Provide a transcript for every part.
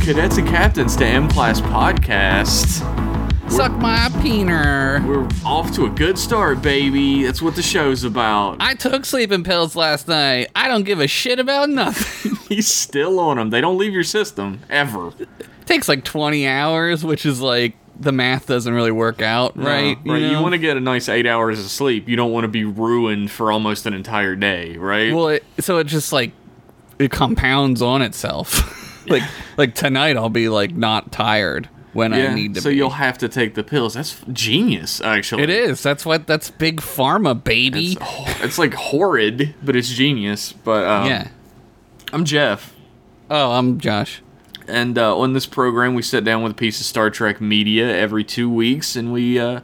Cadets and captains, to M Class Podcast. Suck my peener. We're off to a good start, baby. That's what the show's about. I took sleeping pills last night. I don't give a shit about nothing. He's still on them. They don't leave your system ever. takes like 20 hours, which is like the math doesn't really work out, right? right. You know? want to get a nice eight hours of sleep. You don't want to be ruined for almost an entire day, right? Well, it, so it just like it compounds on itself. like like tonight I'll be like not tired when I need to so be. you'll have to take the pills. That's genius, actually. it is. That's what that's big pharma, baby. It's, it's like horrid, but it's genius. But um, yeah. I'm Jeff. Oh, I'm Josh. And uh, on this program, we sit down with a piece of Star Trek media every two weeks, and we uh,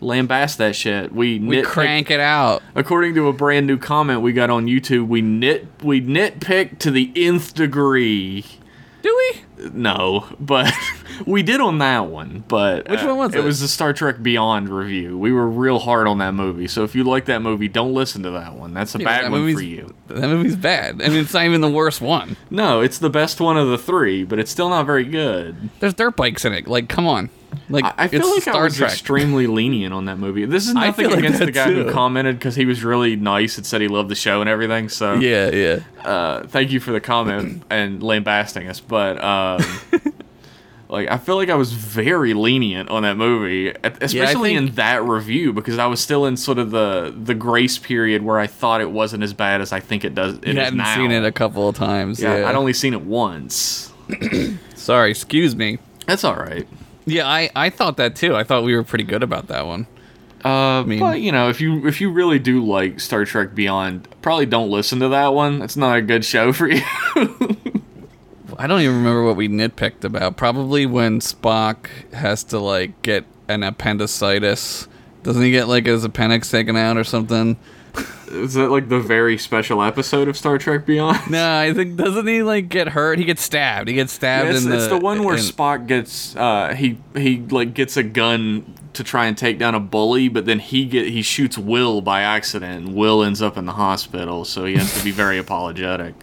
lambast that shit. We, We crank it out. According to a brand new comment we got on YouTube, we nit we nitpick to the nth degree. Do we? No, but we did on that one. But Which uh, one was it? it? was the Star Trek Beyond review. We were real hard on that movie. So if you like that movie, don't listen to that one. That's a Yeah, bad that one for you. That movie's bad. I mean, it's not even the worst one. No, it's the best one of the three, but it's still not very good. There's dirt bikes in it. Like, come on. Like, I, I feel like Star I was Trek. extremely lenient on that movie. This is nothing like against the guy who commented because he was really nice and said he loved the show and everything. So yeah, yeah. uh, thank you for the comment and lambasting us. But um, like, I feel like I was very lenient on that movie, especially in think- that review because I was still in sort of the the grace period where I thought it wasn't as bad as I think it does. It You hadn't now. seen it a couple of times. yeah, Yeah, I'd only seen it once. Sorry, excuse me. That's all right. Yeah, I, I thought that too. I thought we were pretty good about that one. Uh, mean- but you know, if you if you really do like Star Trek Beyond, probably don't listen to that one. It's not a good show for you. I don't even remember what we nitpicked about. Probably when Spock has to like get an appendicitis. Doesn't he get like his appendix taken out or something? Is that like the very special episode of Star Trek Beyond? No, I think doesn't he like get hurt? He gets stabbed. He gets stabbed it's, in the. it's the one where in- Spock gets uh he he like gets a gun to try and take down a bully, but then he get he shoots Will by accident. and Will ends up in the hospital, so he has to be very apologetic.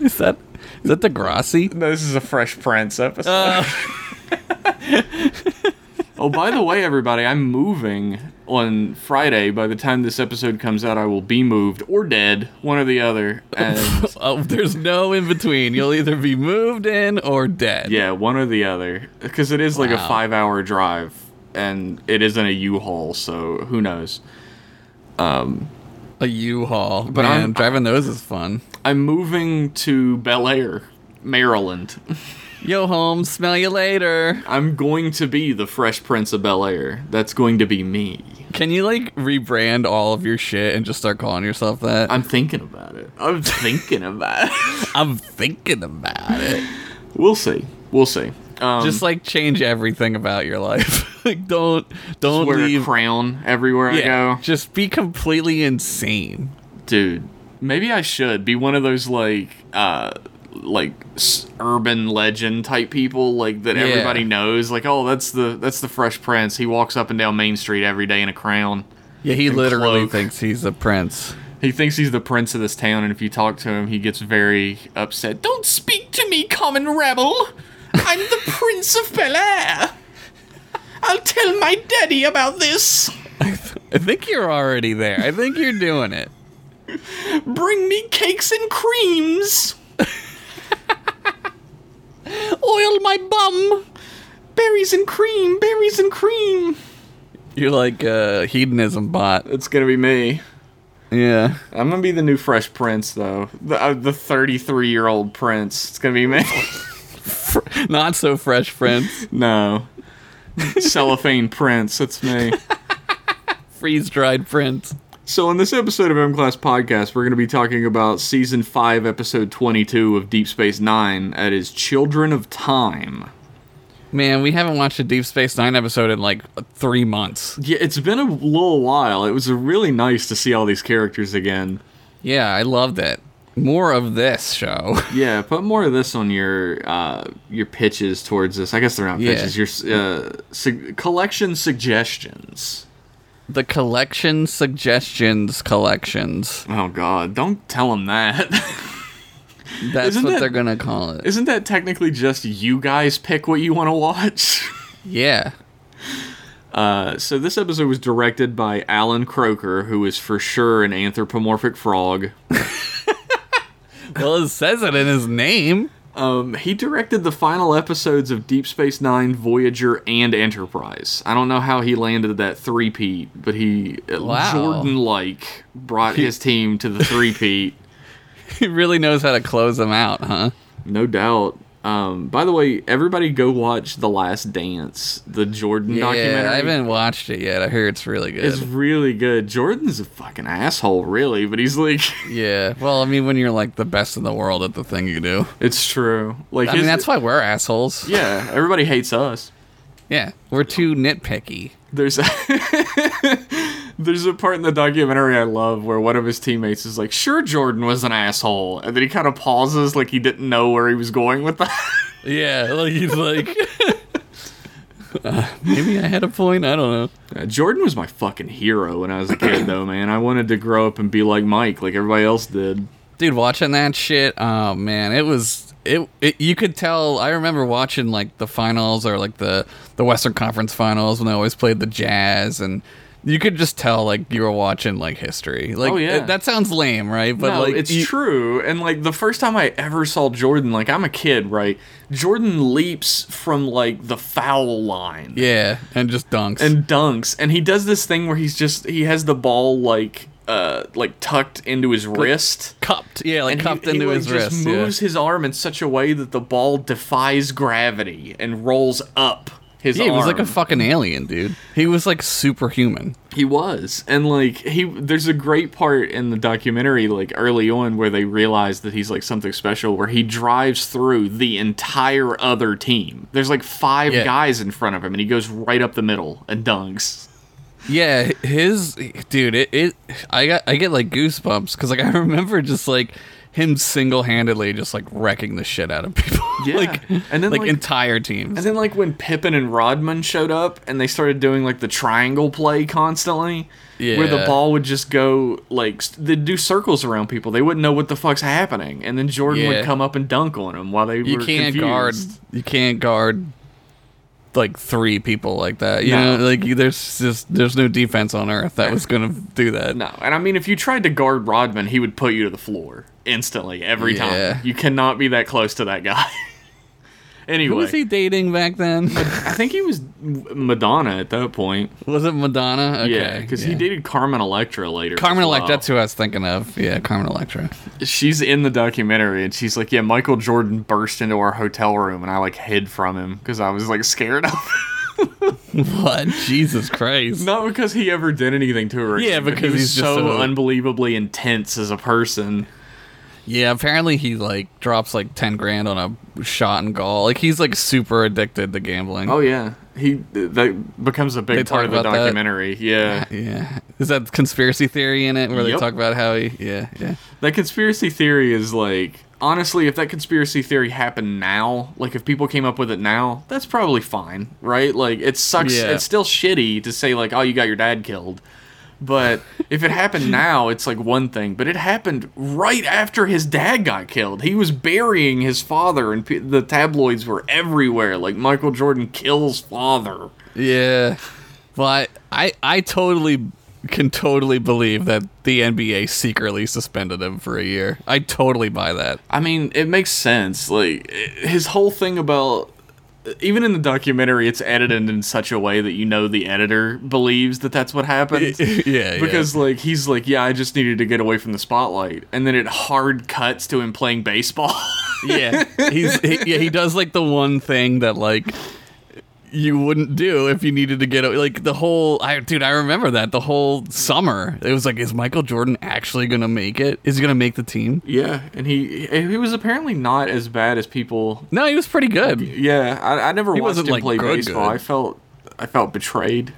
is that is that Degrassi? No, this is a Fresh Prince episode. Uh, Oh, by the way, everybody, I'm moving on Friday. By the time this episode comes out, I will be moved or dead, one or the other. Oh, and oh, there's no in between. You'll either be moved in or dead. yeah, one or the other, because it is like a five-hour drive, and it isn't a U-Haul, so who knows? Um, a U-Haul. But But Man, I'm- driving those is fun. I'm moving to Bel Air, Maryland. Yo, Holmes, smell you later. I'm going to be the Fresh Prince of Bel Air. That's going to be me. Can you like rebrand all of your shit and just start calling yourself that? I'm thinking about it. I'm thinking about it. I'm thinking about it. We'll see. We'll see. Um, just like change everything about your life. like don't don't wear leave. a crown everywhere I go. just be completely insane. Dude, maybe I should be one of those like uh like s- urban legend type people like that Yeah. everybody knows like oh that's the that's the fresh prince he walks up and down main street every day in a crown Yeah, he literally cloak. thinks he's a prince. he thinks he's the prince of this town and if you talk to him he gets very upset don't speak to me common rebel i'm the prince of bel air i'll tell my daddy about this I think you're already there. I think you're doing it. bring me cakes and creams Oil my bum. berries and cream berries and cream You're like a hedonism bot. It's gonna be me. Yeah. I'm gonna be the new Fresh Prince, though. The uh, the 33 year old Prince. It's gonna be me. Not so fresh, Prince. no, cellophane Prince. That's me. Freeze dried Prince. So, in this episode of M Class Podcast, we're gonna be talking about season five, episode 22 of Deep Space Nine. That is Children of Time. Man, we haven't watched a Deep Space Nine episode in like three months. Yeah, it's been a little while. It was really nice to see all these characters again. Yeah, I loved it. More of this show. Yeah, put more of this on your uh, your pitches towards this. I guess they're not Yeah. pitches. Your uh, su- collection suggestions. The collection suggestions collections. Oh God! Don't tell him that. That's Isn't what that- they're gonna call it. Isn't that technically just you guys pick what you want to watch? Yeah. Uh, so this episode was directed by Allan Kroeker, who is for sure an anthropomorphic frog. Well, it says it in his name. Um, he directed the final episodes of Deep Space Nine, Voyager, and Enterprise. I don't know how he landed that three-peat, but he uh, Wow. Jordan-like brought his team to the three-peat. He really knows how to close them out, huh? No doubt. Um, by the way, everybody go watch The Last Dance, the Jordan documentary. Yeah, I haven't watched it yet. I hear it's really good. It's really good. Jordan's a fucking asshole, really, but he's like, yeah. Well, I mean, when you're like the best in the world at the thing you do. it's true. Like, I mean, that's why we're assholes. Yeah, everybody hates us. Yeah, we're too nitpicky. There's a there's a part in the documentary I love where one of his teammates is like, "Sure, Jordan was an asshole," and then he kind of pauses like he didn't know where he was going with that. Yeah, like he's like, uh, maybe I had a point. I don't know. Uh, Jordan was my fucking hero when I was a kid, though, man. I wanted to grow up and be like Mike, like everybody else did. Dude, watching that shit, oh man, it was it, it. You could tell. I remember watching like the finals or like the the Western Conference finals when they always played the Jazz, and you could just tell like you were watching like history. Like, Oh, yeah. that sounds lame, right? But no, like, it's you- true. And like the first time I ever saw Jordan, like I'm a kid, right? Jordan leaps from like the foul line. Yeah, and just dunks. and dunks and he does this thing where he's just he has the ball like uh like tucked into his wrist cupped, yeah, like and cupped he, into he, like, his just wrist. yeah. moves his arm in such a way that the ball defies gravity and rolls up his Yeah, he was like a fucking alien, dude. He was like superhuman. he was and like he there's a great part in the documentary like early on where they realize that he's like something special where he drives through the entire other team there's like five Yeah. guys in front of him and he goes right up the middle and dunks Yeah, his dude, it, it I got I get like goosebumps because like I remember just like him single handedly just like wrecking the shit out of people. Yeah, like and then, like, like- entire teams. And then like when Pippen and Rodman showed up and they started doing like the triangle play constantly, where the ball would just go like they'd do circles around people. They wouldn't know what the fuck's happening, and then Jordan Yeah. would come up and dunk on them while they were. you were can't confused. guard you can't guard like three people like that. You No. know, like there's just there's no defense on earth that was gonna do that. No, and I mean if you tried to guard Rodman, he would put you to the floor instantly every Yeah. time. You cannot be that close to that guy. Anyway, Who was he dating back then? I think he was Madonna at that point. was it Madonna? Okay, yeah, because he dated Carmen Electra later. Carmen as Electra. That's who I was thinking of. Yeah, Carmen Electra. she's in the documentary and she's like, yeah, Michael Jordan burst into our hotel room and I like hid from him because I was like scared of him. What? Jesus Christ. Not because he ever did anything to her. Yeah, because he he's just so so- unbelievably intense as a person. Yeah, apparently he like drops like ten grand on a shot and goal. Like he's like super addicted to gambling. Oh yeah, he that becomes a big They part of the about that? documentary. Yeah, Yeah. Is that conspiracy theory in it where they talk about how he yeah, yeah. that conspiracy theory is like honestly, if that conspiracy theory happened now, like if people came up with it now, that's probably fine, right? Like it sucks. Yeah. It's still shitty to say like, oh, you got your dad killed. But if it happened now, it's like one thing. But it happened right after his dad got killed. He was burying his father, and pe- the tabloids were everywhere. Like Michael Jordan kills father. Yeah. Well, I, I I totally can totally believe that the NBA secretly suspended him for a year. I totally buy that. I mean, it makes sense. Like his whole thing about even in the documentary, it's edited in such a way that you know the editor believes that that's what happened. yeah, Because like he's like, yeah, I just needed to get away from the spotlight, and then it hard cuts to him playing baseball. yeah, he's he, yeah he does like the one thing that like you wouldn't do if you needed to get like the whole I dude I remember that the whole summer it was like is Michael Jordan actually gonna make it is he gonna make the team yeah, and he he was apparently not as bad as people. no he was pretty good Yeah, I, I never He watched wasn't, him like, play good, baseball. good. I felt I felt betrayed.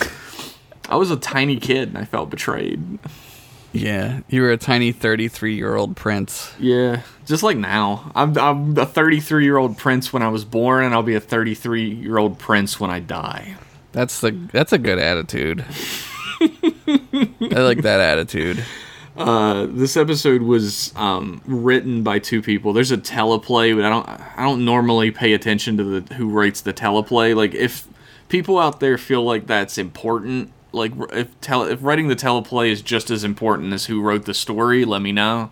I was a tiny kid and I felt betrayed. yeah you were a tiny 33 year old prince Yeah, just like now. I'm I'm a 33 year old prince when I was born, and I'll be a 33 year old prince when I die. that's the that's a good attitude I like that attitude Uh, this episode was um, written by two people. There's a teleplay, but I don't I don't normally pay attention to the who writes the teleplay. Like if people out there feel like that's important, like if tele, if writing the teleplay is just as important as who wrote the story, let me know.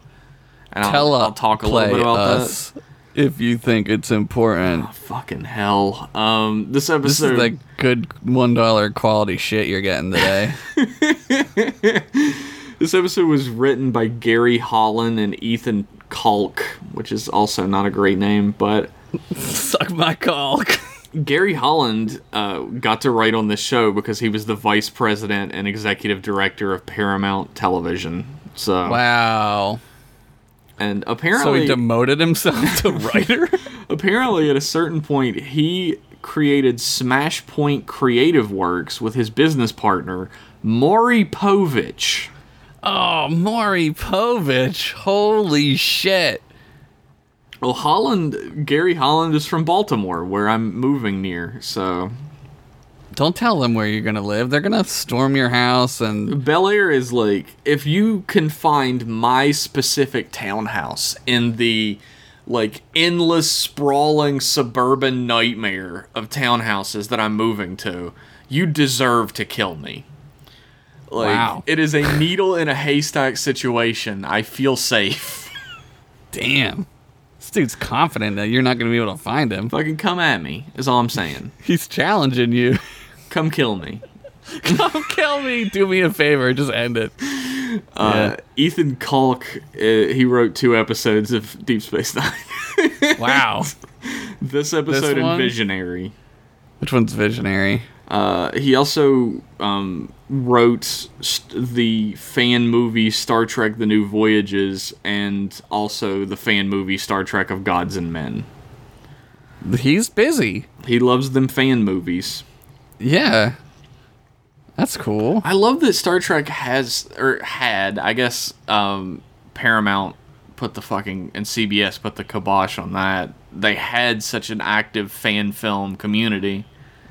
And I'll, Tell I'll talk a little bit about us if you think it's important. that. Fucking hell. Um, this episode. This is like good one dollar quality shit you're getting today. This episode was written by Gary Holland and Ethan Calk, which is also not a great name, but Suck my cock. Gary Holland uh, got to write on this show because he was the vice president and executive director of Paramount Television. So, Wow. And apparently, So he demoted himself to writer? apparently at a certain point, he created Smash Point Creative Works with his business partner Maury Povich. oh, Maury Povich. Holy shit. Well, Holland, Gary Holland is from Baltimore, where I'm moving near. So Don't tell them where you're gonna live. They're gonna storm your house and Bel Air is like if you can find my specific townhouse in the like endless sprawling suburban nightmare of townhouses that I'm moving to, you deserve to kill me. Like Wow. it is a needle in a haystack situation. I feel safe. damn. This dude's confident that you're not gonna be able to find him. Fucking come at me, is all I'm saying. He's challenging you. Come kill me. Don't kill me. Do me a favor. Just end it. Uh, Ethan Calk, uh, he wrote two episodes of Deep Space Nine. Wow. this episode in one? Visionary. Which one's visionary? Uh, he also um, wrote st- the fan movie Star Trek: The New Voyages, and also the fan movie Star Trek of Gods and Men. He's busy. He loves them fan movies. Yeah. That's cool. I love that Star Trek has or had, I guess, um, Paramount put the fucking and CBS put the kibosh on that. They had such an active fan film community.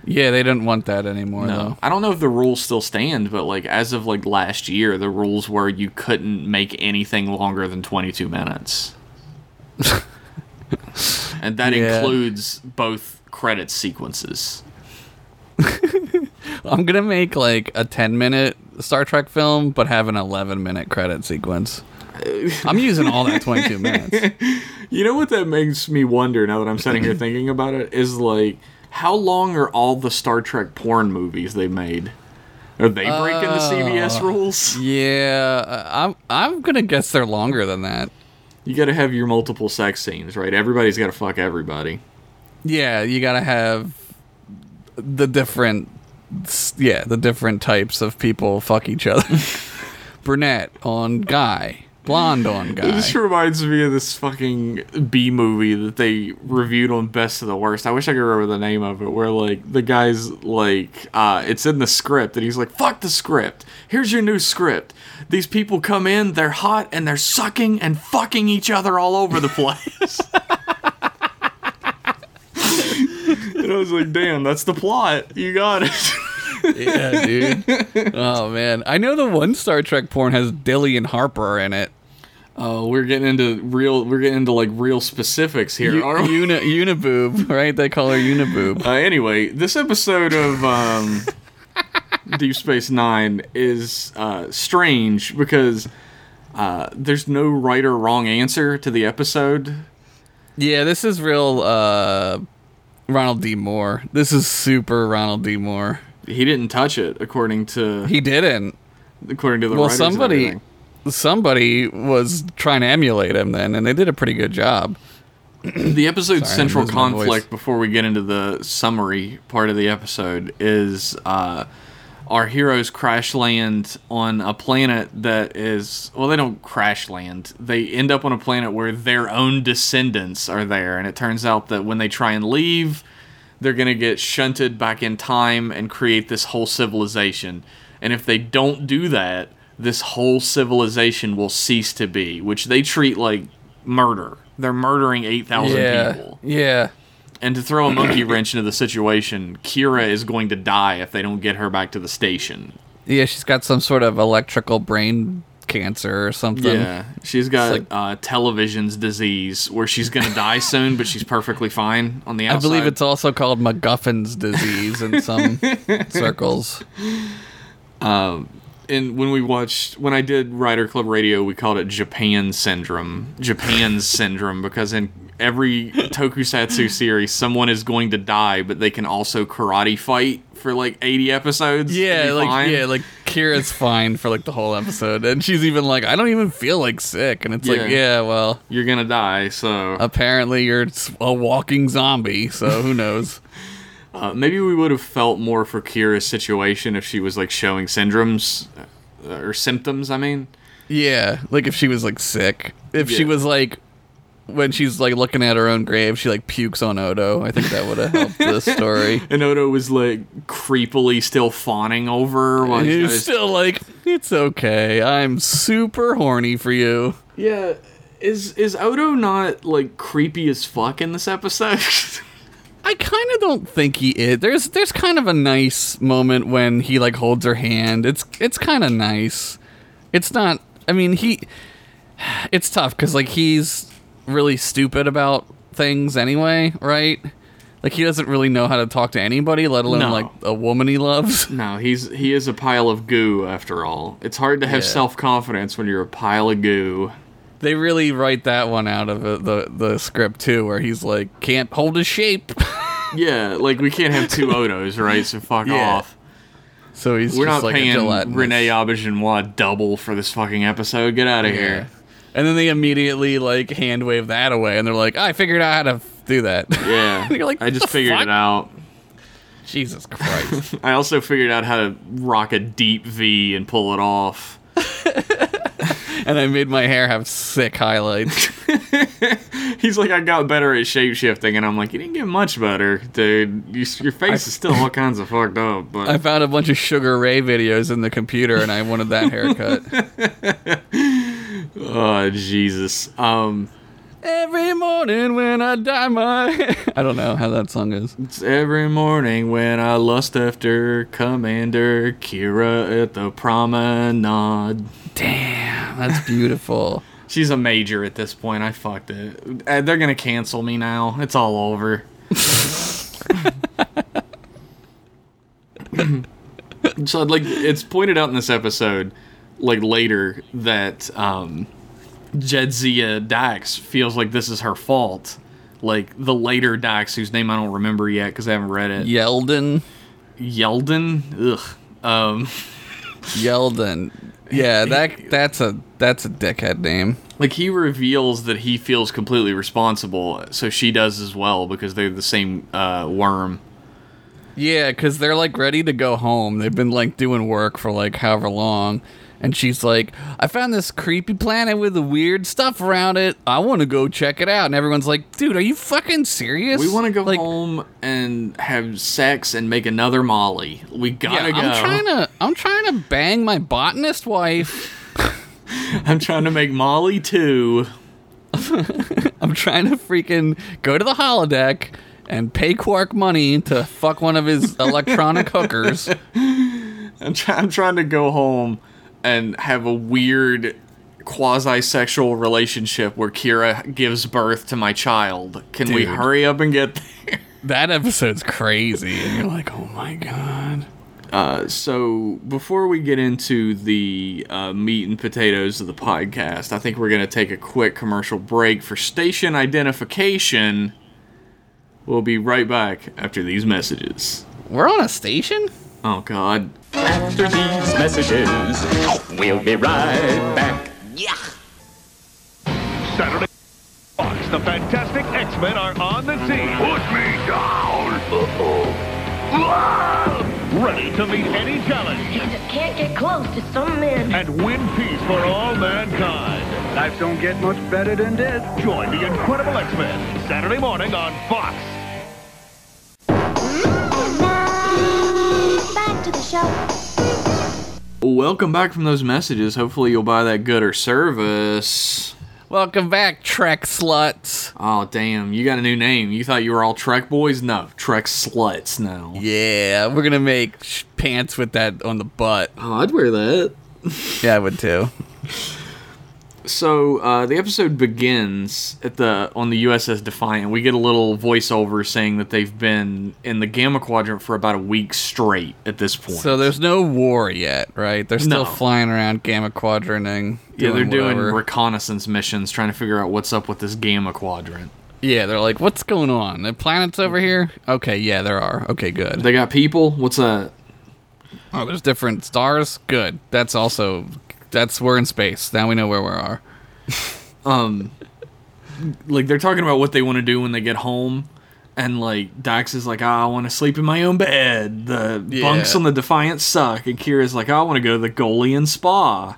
Yeah, they didn't want that anymore though. I don't know if the rules still stand, but like as of like last year, the rules were you couldn't make anything longer than 22 minutes. and that Yeah. includes both credit sequences. I'm gonna make like a 10 minute Star Trek film, but have an 11 minute credit sequence. I'm using all that 22 minutes. You know what that makes me wonder now that I'm sitting here thinking about it is like how long are all the Star Trek porn movies they made? Are they breaking the CBS Uh, rules? Yeah, uh, I'm I'm gonna guess they're longer than that. You got to have your multiple sex scenes, right? Everybody's got to fuck everybody. Yeah, you gotta have the different, yeah, the different types of people fuck each other. Brunette on guy, blonde on guy. This reminds me of this fucking B movie that they reviewed on Best of the Worst. I wish I could remember the name of it. Where like the guy's like, uh, it's in the script, and he's like, "Fuck the script. Here's your new script. These people come in, they're hot, and they're sucking and fucking each other all over the place." and I was like, "Damn, that's the plot. You got it." yeah, dude. Oh man, I know the one Star Trek porn has Dillion Harper in it. Oh, we're getting into real. We're getting into like real specifics here. U- we? uni, uniboob, right? They call her uniboob. Uh, anyway, this episode of um, Deep Space Nine is uh, strange because uh, there's no right or wrong answer to the episode. Yeah, this is real. Ronald D. Moore. This is super Ronald D. Moore. He didn't touch it, according to He didn't. according to the Well, somebody, somebody was trying to emulate him then, and they did a pretty good job. The episode's Sorry, central losing my voice. conflict before we get into the summary part of the episode is uh, our heroes crash land on a planet that is well they don't crash land. They end up on a planet where their own descendants are there. And it turns out that when they try and leave they're going to get shunted back in time and create this whole civilization. And if they don't do that this whole civilization will cease to be which they treat like murder. They're murdering 8000 Yeah, people. Yeah. And to throw a monkey wrench into the situation, Kira is going to die if they don't get her back to the station. Yeah, she's got some sort of electrical brain cancer or something. Yeah, she's got like- uh, television's disease where she's gonna die soon, but she's perfectly fine on the outside. I believe it's also called MacGuffin's disease in some circles. and when we watched when I did Writer Club Radio, we called it Japan syndrome, Japan's syndrome, because in every tokusatsu series, someone is going to die, but they can also karate fight for like eighty episodes. Yeah, like fine. yeah, like Kira's fine for like the whole episode, and she's even like, I don't even feel like sick, and it's Yeah. like, yeah, well, you're gonna die. So apparently you're a walking zombie, so who knows? uh, maybe we would have felt more for Kira's situation if she was like showing syndromes uh, or symptoms. I mean, Yeah, like if she was like sick, if she was like when she's like looking at her own grave, she like pukes on Odo. I think that would have helped the story. and Odo was like creepily still fawning over her while he's got he's his- still like, it's okay. I'm super horny for you. Yeah, is is Odo not like creepy as fuck in this episode? I kind of don't think he is. There's there's kind of a nice moment when he like holds her hand. It's it's kind of nice. It's not. I mean, he. It's tough because like he's really stupid about things anyway, right? Like he doesn't really know how to talk to anybody, let alone No. like a woman he loves. no, he's he is a pile of goo after all. It's hard to have Yeah. self confidence when you're a pile of goo. They really write that one out of it, the the script too, where he's like can't hold his shape. Yeah, like we can't have two Odos, right? So fuck Yeah. off. so he's We're not like paying Renee Auberjonois double for this fucking episode. Get out of Yeah. here. And then they immediately like hand wave that away, and they're like, "I figured out how to f- do that." Yeah, You're like, I just figured fuck?" it out. Jesus Christ! I also figured out how to rock a deep V and pull it off. and I made my hair have sick highlights. He's like, I got better at shape shifting, and I'm like, you didn't get much better, dude. You, your face is still all kinds of fucked up. But I found a bunch of Sugar Ray videos in the computer, and I wanted that haircut. Oh Jesus, um, Every morning when I dye my, I don't know how that song is. it's every morning when I lust after Commander Kira at the promenade. Damn, that's beautiful. She's a major at this point. I fucked it. Uh, They're gonna cancel me now. It's all over. so like it's pointed out in this episode, like later that um, Jadzia Dax feels like this is her fault. Like the later Dax, whose name I don't remember yet because I haven't read it. Yeldon, Yeldon. Ugh. Um, Yeldon. Yeah, that that's a that's a dickhead name. like he reveals that he feels completely responsible, so she does as well because they're the same uh, worm. Yeah, because they're like ready to go home. They've been like doing work for like however long. And she's like, I found this creepy planet with the weird stuff around it. I want to go check it out. And everyone's like, dude, are you fucking serious? We want to go like, home and have sex and make another Molly. We Yeah, gotta go. I'm trying to I'm trying to bang my botanist wife. I'm trying to make Molly too. I'm trying to freaking go to the holodeck and pay Quark money to fuck one of his electronic hookers. I'm, try- I'm trying to go home and have a weird quasi-sexual relationship where Kira gives birth to my child. Can we hurry up and get there? That episode's crazy. And you're like, oh my god. Uh, so before we get into the uh, meat and potatoes of the podcast, I think we're going to take a quick commercial break for station identification. We'll be right back after these messages. We're on a station? Oh God. After these messages, we'll be right back. Yeah! Saturday Fox, the Fantastic X-Men are on the scene. Put me down. Uh-oh. Ready to meet any challenge You just can't get close to some men. and win peace for all mankind. Life don't get much better than this. Join the Incredible X-Men Saturday morning on Fox. Show. Welcome back from those messages. Hopefully you'll buy that good or service. Welcome back, Trek sluts. Oh damn, you got a new name. You thought you were all Trek boys? No, Trek sluts now. Yeah, we're gonna make sh- pants with that on the butt. Oh, I'd wear that. Yeah, I would too. So uh, the episode begins at the on the USS Defiant. We get a little voiceover saying that they've been in the Gamma Quadrant for about a week straight at this point. So there's no war yet, right? They're still No. flying around gamma quadranting. yeah, they're doing whatever. reconnaissance missions, trying to figure out what's up with this Gamma Quadrant. yeah, they're like, what's going on? The planets over here? Okay, yeah, there are. Okay, good. They got people. What's that? Oh, there's different stars. Good. That's also that's we're in space. Now we know where we are. Um, like they're talking about what they want to do when they get home. And like Dax is like, oh, I want to sleep in my own bed. The Yeah. bunks on the Defiant suck. And Kira's like, oh, I want to go to the Golian Spa.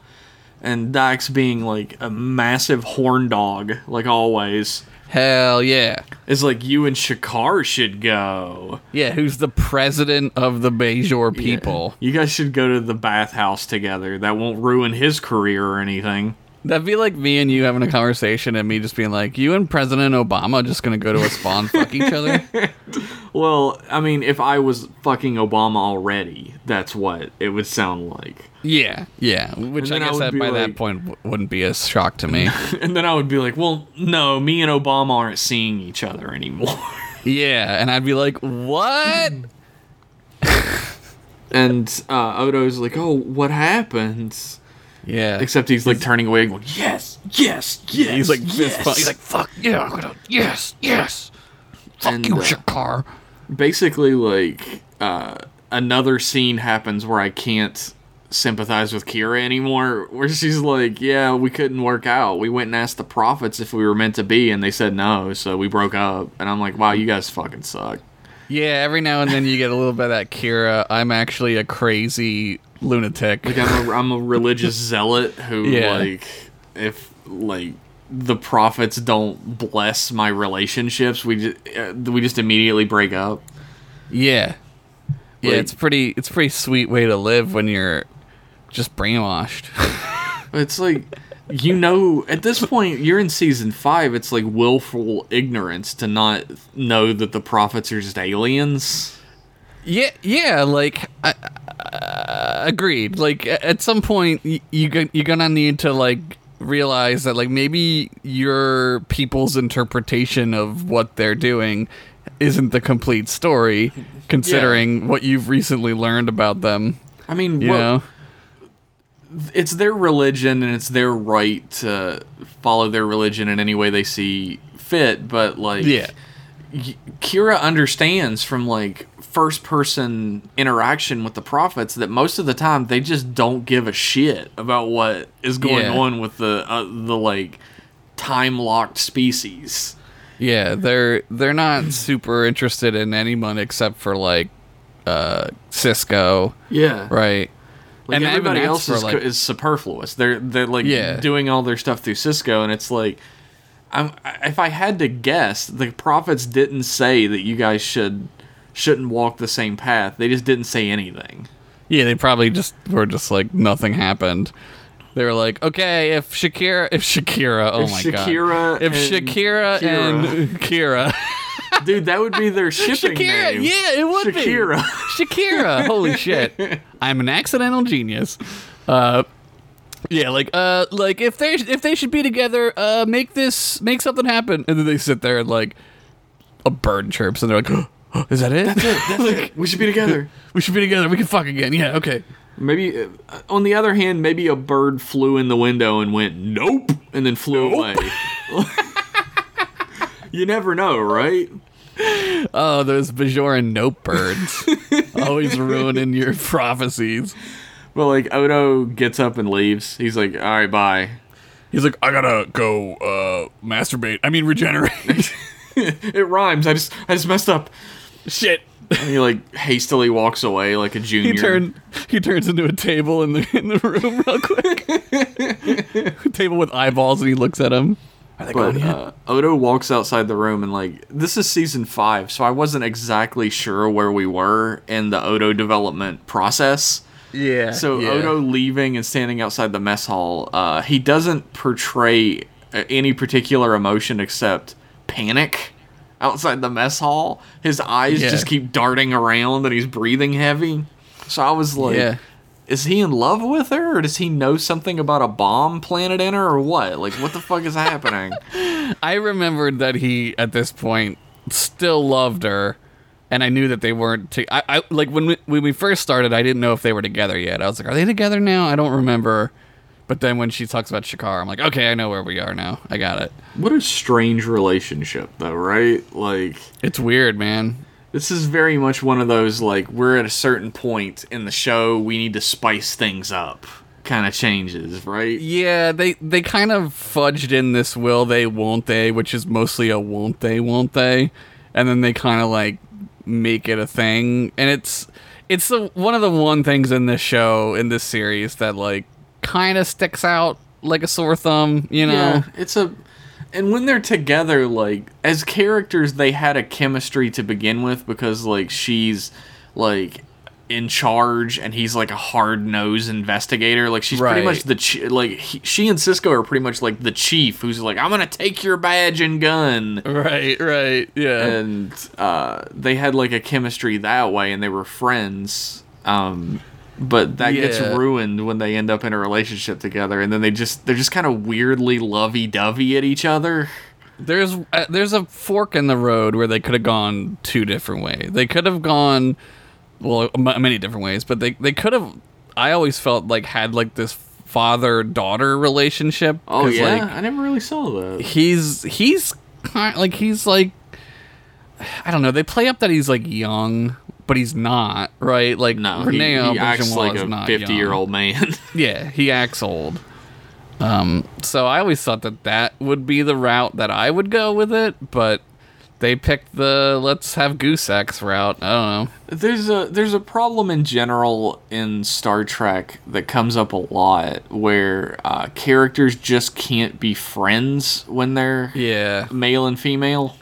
And Dax being like a massive horn dog, like always, Hell yeah. It's like you and Shakaar should go. Yeah, who's the president of the Bajor people? You guys should go to the bathhouse together. That won't ruin his career or anything. That'd be like me and you having a conversation and me just being like, you and President Obama just gonna go to a spa and fuck each other? Well, I mean, if I was fucking Obama already, that's what it would sound like. Yeah, yeah. Which I then I guess that by that point w- wouldn't be a shock to me. And then I would be like, well, no, me and Obama aren't seeing each other anymore. yeah, and I'd be like, what? and uh, Odo's like, oh, what happened? Yeah. Except he's like turning away, and going, yes, yes, yes. He's like fist yes. pump- He's like, fuck yeah, I'm gonna, yes, yes. Fuck And, you, uh, basically like uh, another scene happens where I can't sympathize with Kira anymore. Where she's like, "Yeah, we couldn't work out. We went and asked the prophets if we were meant to be, and they said no, so we broke up." And I'm like, "Wow, you guys fucking suck." Yeah, every now and then you get a little bit of that Kira. I'm actually a crazy lunatic. Like I'm a, I'm a religious zealot who Yeah. like if like the prophets don't bless my relationships, we just uh, we just immediately break up. Yeah. Yeah, it's pretty it's a pretty sweet way to live when you're just brainwashed. It's like you know at this point you're in season five. It's like willful ignorance to not know that the prophets are just aliens. yeah, yeah, like I, uh, agreed. Like at some point you you're to need to like realize that like maybe your people's interpretation of what they're doing isn't the complete story considering what you've recently learned about them, I mean, you what- know. It's their religion and it's their right to follow their religion in any way they see fit. But like, Yeah. Kira understands from like first person interaction with the prophets that most of the time they just don't give a shit about what is going Yeah. on with the uh, the like time locked species. Yeah, they're they're not super interested in anyone except for like uh Sisko, Yeah, right? Like And everybody else is, like- is superfluous. They're they're like Yeah. doing all their stuff through Sisko, and it's like, I'm, if I had to guess, the prophets didn't say that you guys should shouldn't walk the same path. They just didn't say anything. Yeah, they probably just were just like nothing happened. They were like, okay, if Shakira, if Shakira, oh If my Shakira god, if and Shakira and Kira, Dude, that would be their shipping Shakira, name. yeah, it would Shakira. be Shakira. Shakira. Holy shit, I'm an accidental genius. Uh, yeah, like uh, like if they if they should be together, uh, make this make something happen, and then they sit there and like a bird chirps, and they're like, is that it? That's it. That's it. We should be together. we should be together. We can fuck again. Yeah, okay. Maybe, uh, on the other hand, maybe a bird flew in the window and went nope, and then flew away. You never know, right? Oh, those Bajoran nope birds. Always ruining your prophecies. Well, like Odo gets up and leaves. He's like, "All right, bye." He's like, I gotta go uh masturbate. I mean regenerate. It rhymes. I just, I just messed up. Shit. And he like hastily walks away like a junior. He turn he turns into a table in the in the room real quick. table with eyeballs and he looks at him. Are they But going uh, Odo walks outside the room and like this is season five, so I wasn't exactly sure where we were in the Odo development process. yeah. So yeah. Odo leaving and standing outside the mess hall, uh, he doesn't portray uh, any particular emotion except panic outside the mess hall. His eyes Yeah. just keep darting around and he's breathing heavy. So I was like, Yeah. Is he in love with her or does he know something about a bomb planted in her or what? Like what the fuck is happening? I remembered that he at this point still loved her, and I knew that they weren't. To- I, I like when we, when we first started, I didn't know if they were together yet. I was like, are they together now? I don't remember. But then when she talks about Shakaar, I'm like, okay, I know where we are now. I got it. What a strange relationship though, right? Like It's weird, man. This is very much one of those like we're at a certain point in the show we need to spice things up kind of changes, right? Yeah, they they kind of fudged in this will they won't they, which is mostly a won't they won't they, and then they kind of like make it a thing, and it's it's the one of the one things in this show in this series that like kind of sticks out like a sore thumb, you know? Yeah, it's a and when they're together like as characters they had a chemistry to begin with because like she's like in charge and he's like a hard-nosed investigator. Like she's pretty much the ch- like he, she and Sisko are pretty much like the chief who's like I'm going to take your badge and gun. Right, right, yeah. and uh, they had like a chemistry that way and they were friends um, but that gets ruined when they end up in a relationship together and then they just they're just kind of weirdly lovey-dovey at each other there's uh, there's a fork in the road where they could have gone two different ways. They could have gone well m- many different ways, but they they could have. I always felt like had like this father daughter relationship. oh yeah like, i never really saw that he's he's kind like he's like I don't know. They play up that he's like young, but he's not right. Like no he, Renee he acts like a fifty-year-old man Yeah, he acts old. Um, so I always thought that that would be the route that I would go with it, but they picked the let's have goose X route. I don't know. There's a there's a problem in general in Star Trek that comes up a lot where uh, characters just can't be friends when they're Yeah, male and female.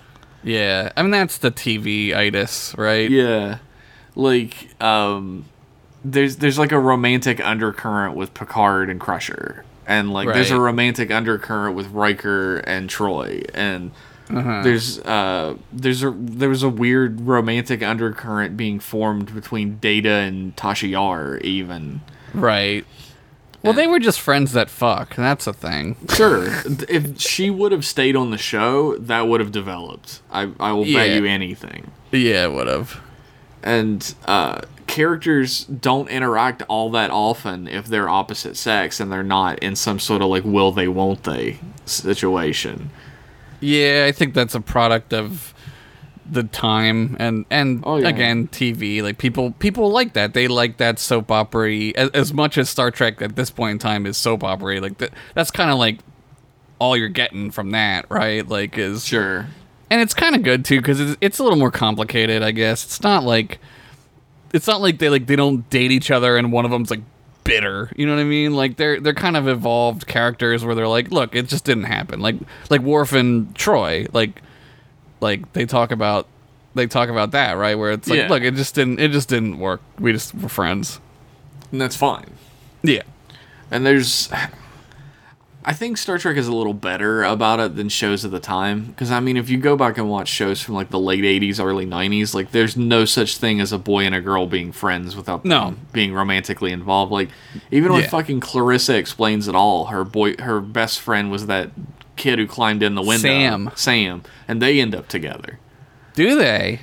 yeah. I mean that's the TV itis, right? Yeah, like um, there's there's like a romantic undercurrent with Picard and Crusher, and like there's a romantic undercurrent with Riker and Troi, and Uh-huh. there's uh there's a there was a weird romantic undercurrent being formed between Data and Tasha Yar even. Right. Well, they were just friends that fuck. That's a thing. Sure, if she would have stayed on the show, that would have developed. I I will bet you anything. Yeah, would have. And uh, characters don't interact all that often if they're opposite sex and they're not in some sort of like will they won't they situation. Yeah, I think that's a product of the time and and Oh, yeah. again TV. Like people people like that. They like that soap opera as, as much as Star Trek at this point in time is soap opera. Like that, that's kind of like all you're getting from that, right? Like is Sure. And it's kind of good too because it's, it's a little more complicated. I guess it's not like it's not like they like they don't date each other and one of them's like bitter. You know what I mean? Like they're they're kind of evolved characters where they're like, look, it just didn't happen. Like like Worf and Troi, like like they talk about they talk about that right where it's like, Yeah. look, it just didn't it just didn't work. We just were friends. And that's fine. Yeah. And there's I think Star Trek is a little better about it than shows of the time because I mean if you go back and watch shows from like the late 80s early 90s like there's no such thing as a boy and a girl being friends without No. them being romantically involved like even when fucking Clarissa explains it all her boy her best friend was that kid who climbed in the window Sam. Sam and they end up together Do they?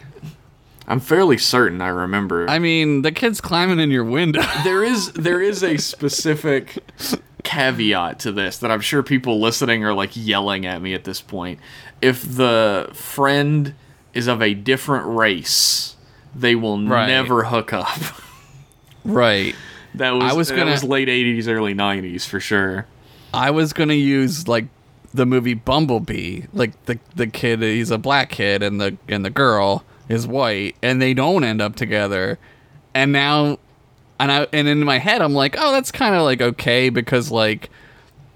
I'm fairly certain I remember I mean, the kid's climbing in your window. there is there is a specific caveat to this that I'm sure people listening are like yelling at me at this point. If the friend is of a different race, they will Right. never hook up. right. That was I was gonna- was late 80s, early 90s for sure. I was gonna use like the movie Bumblebee, like the the kid he's a black kid and the and the girl is white, and they don't end up together, and now, and I and in my head I'm like, oh, that's kind of like okay because like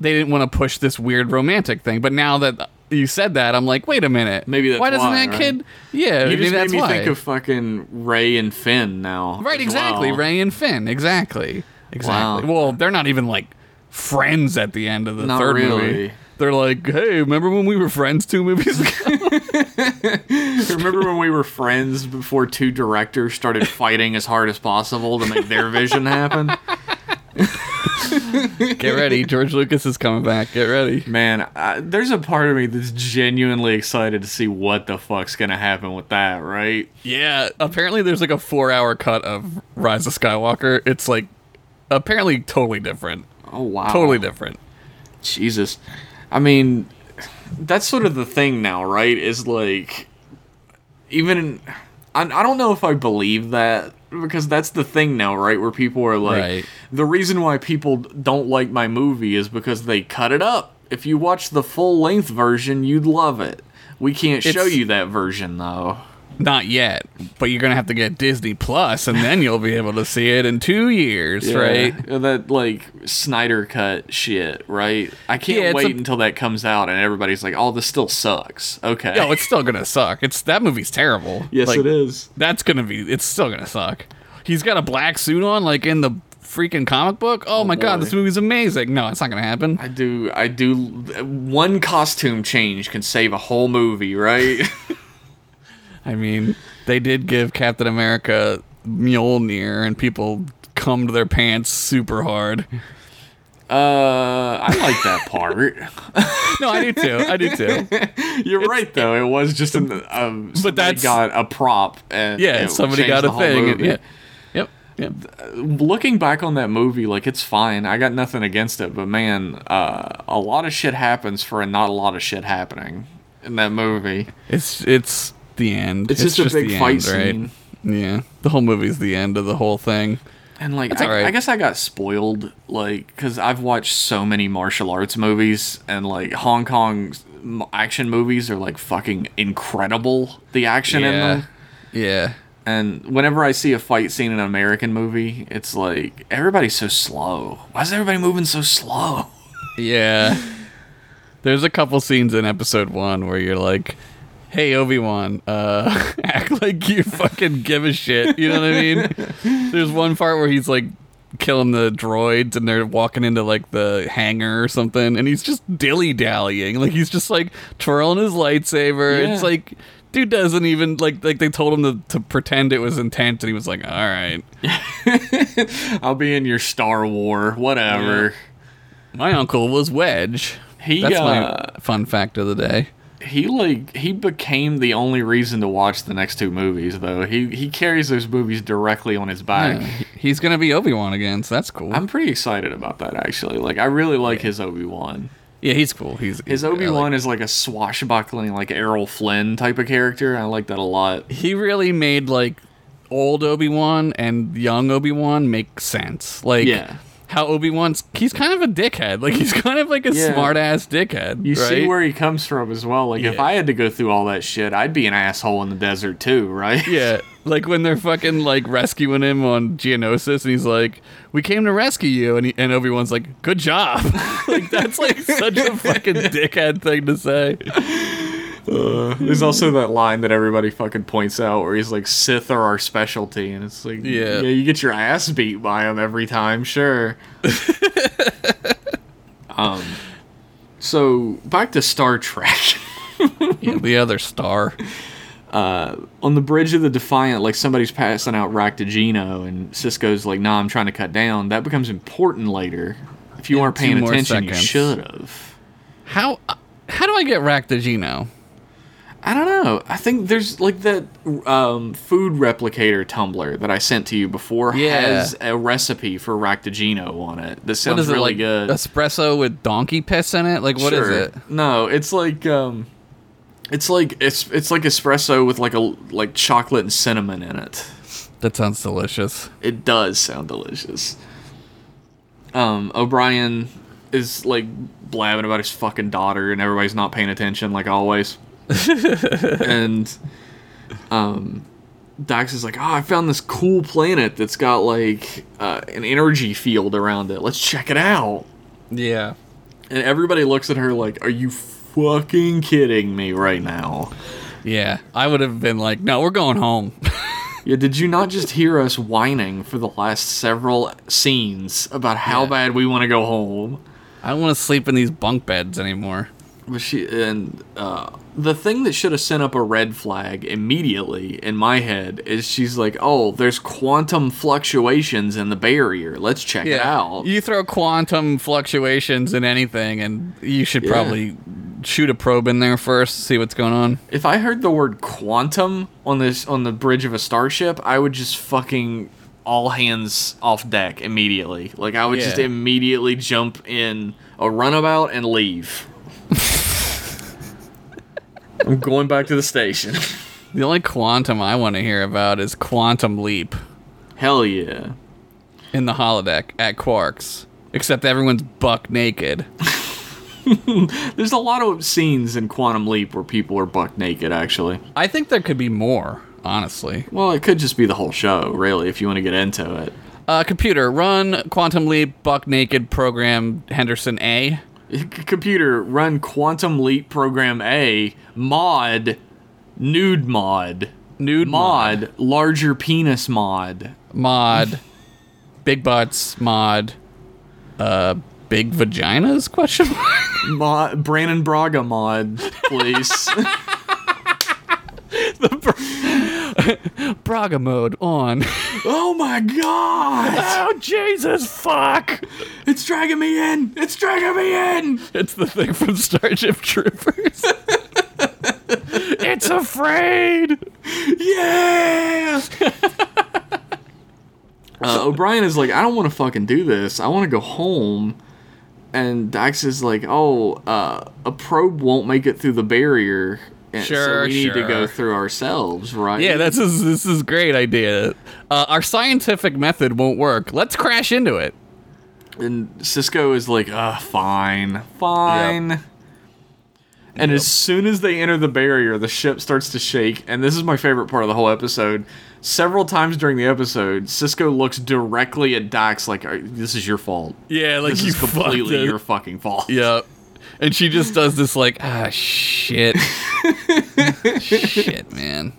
they didn't want to push this weird romantic thing, but now that you said that, I'm like, wait a minute, Maybe that's why doesn't why, that right? kid? Yeah, You maybe just made that's me why. think of fucking Rey and Finn now. Right, exactly. well. Rey and Finn, exactly, exactly. Wow. Well, they're not even like friends at the end of the Not third really. movie. They're like, hey, remember when we were friends two movies ago? Remember when we were friends before two directors started fighting as hard as possible to make their vision happen? Get ready, George Lucas is coming back. Get ready. Man, I, there's a part of me that's genuinely excited to see what the fuck's gonna happen with that, right? Yeah, apparently there's like a four-hour cut of Rise of Skywalker. It's like apparently totally different. Oh wow, Totally different. Jesus. I mean, that's sort of the thing now, right? Is like, even. I, I don't know if I believe that because that's the thing now, right? Where people are like, Right. the reason why people don't like my movie is because they cut it up. If you watch the full length version, you'd love it. We can't show you that version though. Not yet, but you're gonna have to get Disney Plus, and then you'll be able to see it in two years, right? Uh, that like Snyder cut shit, right? I can't Yeah, wait a- until that comes out and everybody's like, "Oh, this still sucks." Okay. No, it's still gonna suck. It's that movie's terrible. yes, Like, it is. That's gonna be. It's still gonna suck. He's got a black suit on, like in the freaking comic book. Oh, oh my god, this movie's amazing. No, it's not gonna happen. I do. I do. One costume change can save a whole movie, right? I mean, they did give Captain America Mjolnir, and people come to their pants super hard. uh, I like that part. No, I do too. I do too. You're right, though. It was just an. Um, but that's- got a prop, and Yeah, somebody got a thing. and- yeah. Yep. Yep. looking back on that movie, like it's fine. I got nothing against it, but man, uh, a lot of shit happens for a not a lot of shit happening in that movie. It's it's the end. It's just a big fight end, scene. Yeah, the whole movie's the end of the whole thing. And like, I, alright. I guess I got spoiled, like, because I've watched so many martial arts movies, and like Hong Kong action movies are like fucking incredible. The action in them. yeah. And whenever I see a fight scene in an American movie, it's like everybody's so slow. Why is everybody moving so slow? Yeah. There's a couple scenes in episode one where you're like, hey, Obi Wan, uh, act like you fucking give a shit. You know what I mean? There's one part where he's like killing the droids and they're walking into like the hangar or something and he's just dilly dallying. Like he's just like twirling his lightsaber. Yeah. It's like. Dude doesn't even like like they told him to, to pretend it was intent and he was like, all right. I'll be in your Star War, whatever. My uncle was Wedge. He, That's uh, my fun fact of the day. He like he became the only reason to watch the next two movies, though. He he carries those movies directly on his back. Yeah, he's gonna be Obi Wan again, so that's cool. I'm pretty excited about that actually. Like I really like his Obi Wan. yeah, he's cool. He's His Obi Wan like- is like a swashbuckling, like Errol Flynn type of character. I like that a lot. he really made like old Obi Wan and young Obi Wan make sense. Like Yeah. How Obi Wan's he's kind of a dickhead. Like he's kind of like a Yeah. smart ass dickhead. You see where he comes from as well. Like if I had to go through all that shit, I'd be an asshole in the desert too, right? Yeah, like when they're fucking like rescuing him on Geonosis, and he's like, "We came to rescue you," and he, and Obi Wan's like, "Good job." like that's like such a fucking dickhead thing to say. Uh, there's also that line that everybody fucking points out where he's like, Sith are our specialty. And it's like, Yeah. yeah, you get your ass beat by them every time, sure. um, so back to Star Trek. Yeah, the other star. Uh, on the bridge of the Defiant, like somebody's passing out Raktajino, and Sisko's like, nah, I'm trying to cut down. That becomes important later. If you weren't paying more attention, you should have. How uh, how do I get Raktajino? I don't know. I think there's like that um, food replicator tumbler that I sent to you before Yeah. has a recipe for Raktajino on it. That What sounds is it really like? good. Espresso with donkey piss in it? Like what is Sure. it? No, it's like um, it's like it's it's like espresso with like a like chocolate and cinnamon in it. That sounds delicious. It does sound delicious. Um, O'Brien is like blabbing about his fucking daughter, and everybody's not paying attention, like always. and um, Dax is like, "Oh, I found this cool planet that's got like uh, an energy field around it. Let's check it out." Yeah. And everybody looks at her like, "Are you fucking kidding me right now?" Yeah. I would have been like, no, we're going home. Yeah, did you not just hear us whining for the last several scenes about how Yeah. bad we want to go home? I don't want to sleep in these bunk beds anymore. But she and uh, the thing that should have sent up a red flag immediately in my head is she's like, "Oh, there's quantum fluctuations in the barrier. Let's check it out." You throw quantum fluctuations in anything, and you should Yeah. probably shoot a probe in there first, see what's going on. If I heard the word quantum on this on the bridge of a starship, I would just fucking all hands off deck immediately. Like I would just immediately jump in a runabout and leave. I'm going back to the station. The only quantum I want to hear about is Quantum Leap Hell yeah. in the holodeck at Quarks. Except everyone's buck naked. There's a lot of scenes in Quantum Leap where people are buck naked actually. I think there could be more, honestly. Well, it could just be the whole show, really, if you want to get into it. Uh, computer, run Quantum Leap buck naked program Henderson A. C- Computer, run Quantum Leap Program A, mod, nude mod. Nude mod, larger penis mod. mod, big butts mod, uh, big vaginas? Question mark. mod Brandon Braga mod, please. Braga mode on. oh my god! oh Jesus! Fuck! It's dragging me in! It's dragging me in! It's the thing from Starship Troopers. it's afraid. Yeah! uh, O'Brien is like, I don't want to fucking do this. I want to go home. And Dax is like, oh, uh, a probe won't make it through the barrier. And so Sure, we need to go through ourselves, right? Yeah, that's this, this is a great idea. Uh, our scientific method won't work. Let's crash into it. And Sisko is like, uh, fine, fine. And as soon as they enter the barrier, the ship starts to shake. And this is my favorite part of the whole episode. Several times during the episode, Sisko looks directly at Dax like, "Uh, "This is your fault. Yeah, like This you is completely your fucking fault." Yeah. And she just does this like, ah, shit. shit, man.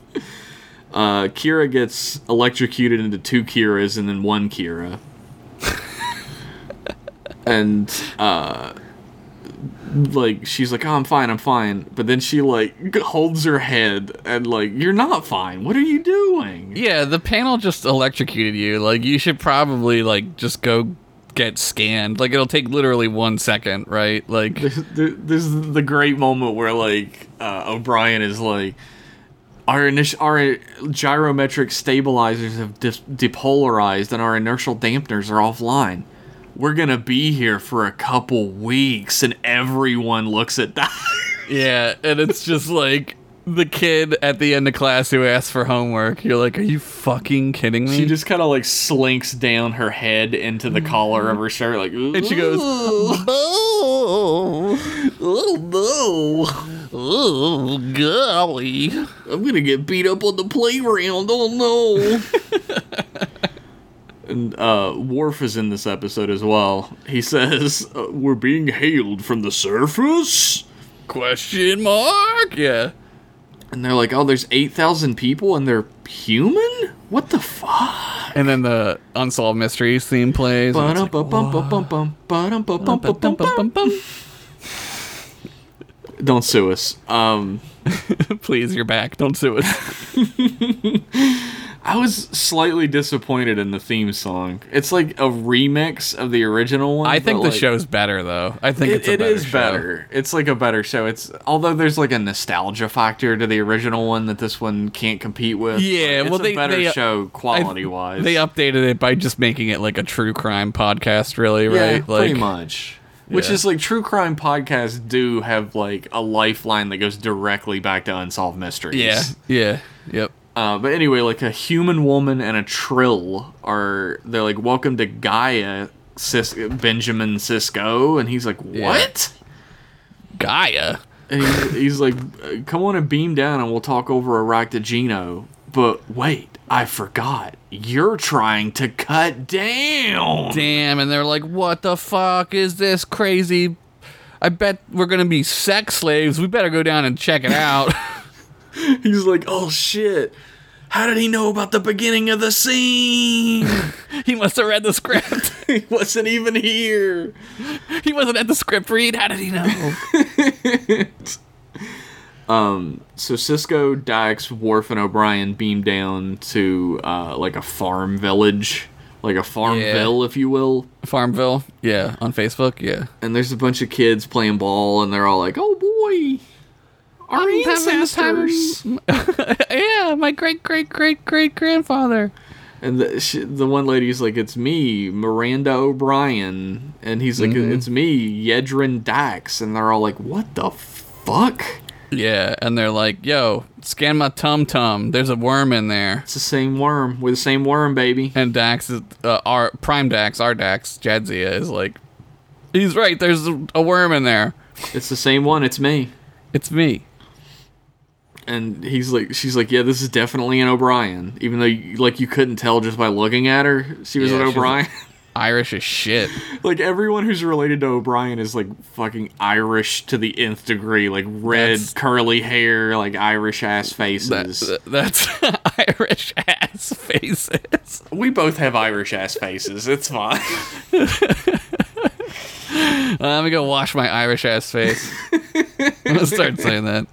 Uh, Kira gets electrocuted into two Kiras and then one Kira. and uh like she's like, "Oh, I'm fine, I'm fine." But then she like holds her head and like, "You're not fine. What are you doing?" Yeah, the panel just electrocuted you. Like, you should probably, like, just go get scanned. Like, it'll take literally one second, right? Like, There- There's the great moment where like uh, O'Brien is like, our init- our gyrometric stabilizers have dis- depolarized and our inertial dampeners are offline. We're gonna be here for a couple weeks, and everyone looks at that. yeah, and it's just like the kid at the end of class who asks for homework. You're like, are you fucking kidding me? she just kind of like slinks down her head into the collar of her shirt, like, and she goes, "Oh, oh no, oh, golly. I'm gonna get beat up on the playground. Oh no. and uh, Worf is in this episode as well. He says, uh, "We're being hailed from the surface," Question mark? Yeah. And they're like, "Oh, there's eight thousand people, and they're human. What the fuck?" And then the Unsolved Mysteries theme plays. and it's like. Don't sue us. Um, Please, you're back. Don't sue us. I was slightly disappointed in the theme song. It's like a remix of the original one. I think the like, show's better, though. I think It, it's a it better is show. better. It's like a better show. It's although there's like a nostalgia factor to the original one that this one can't compete with. Yeah, it's well, a they- better they- uh, show I- quality wise. They updated it by just making it like a true crime podcast, really, yeah, right? Like, pretty much. Which Yeah. is like true crime podcasts do have like a lifeline that goes directly back to unsolved mysteries. Yeah, yeah, yep. Uh, but anyway, like a human woman and a trill are they're like welcome to Gaia, Cis- Benjamin Sisko, and he's like what? Gaia. And he's, he's like, "Uh, come on and beam down and we'll talk over Aractogeno. But wait, I forgot. You're trying to cut down. Damn, and they're like, what the fuck is this crazy? I bet we're gonna be sex slaves. We better go down and check it out. He's like, oh shit. How did he know about the beginning of the scene? He must have read the script. he wasn't even here. he wasn't at the script read. How did he know? um, So Sisko, Dax, Worf, and O'Brien beam down to uh, like a farm village, like a farmville, if you will. Farmville. Yeah, on Facebook. Yeah. And there's a bunch of kids playing ball, and they're all like, "Oh boy, our having the time ancestors!" yeah, my great great great great grandfather. And the sh- the one lady's like, "It's me, Miranda O'Brien," and he's like, "It's me, Yedrin Dax," and they're all like, "What the fuck?" Yeah, and they're like, "Yo, scan my tum tum. There's a worm in there." It's the same worm. We're the same worm, baby. And Dax is uh, our prime Dax, our Dax, Jadzia is like, he's right. There's a worm in there. It's the same one. It's me. It's me. And he's like, she's like, yeah, this is definitely an O'Brien, even though you, like you couldn't tell just by looking at her, she was Yeah, an O'Brien. Irish as shit. like everyone who's related to O'Brien is like fucking Irish to the nth degree, like red That's- curly hair, like Irish ass faces. That, that's Irish ass faces. we both have Irish ass faces. It's fine. Let me go wash my Irish ass face. I'm gonna start saying that.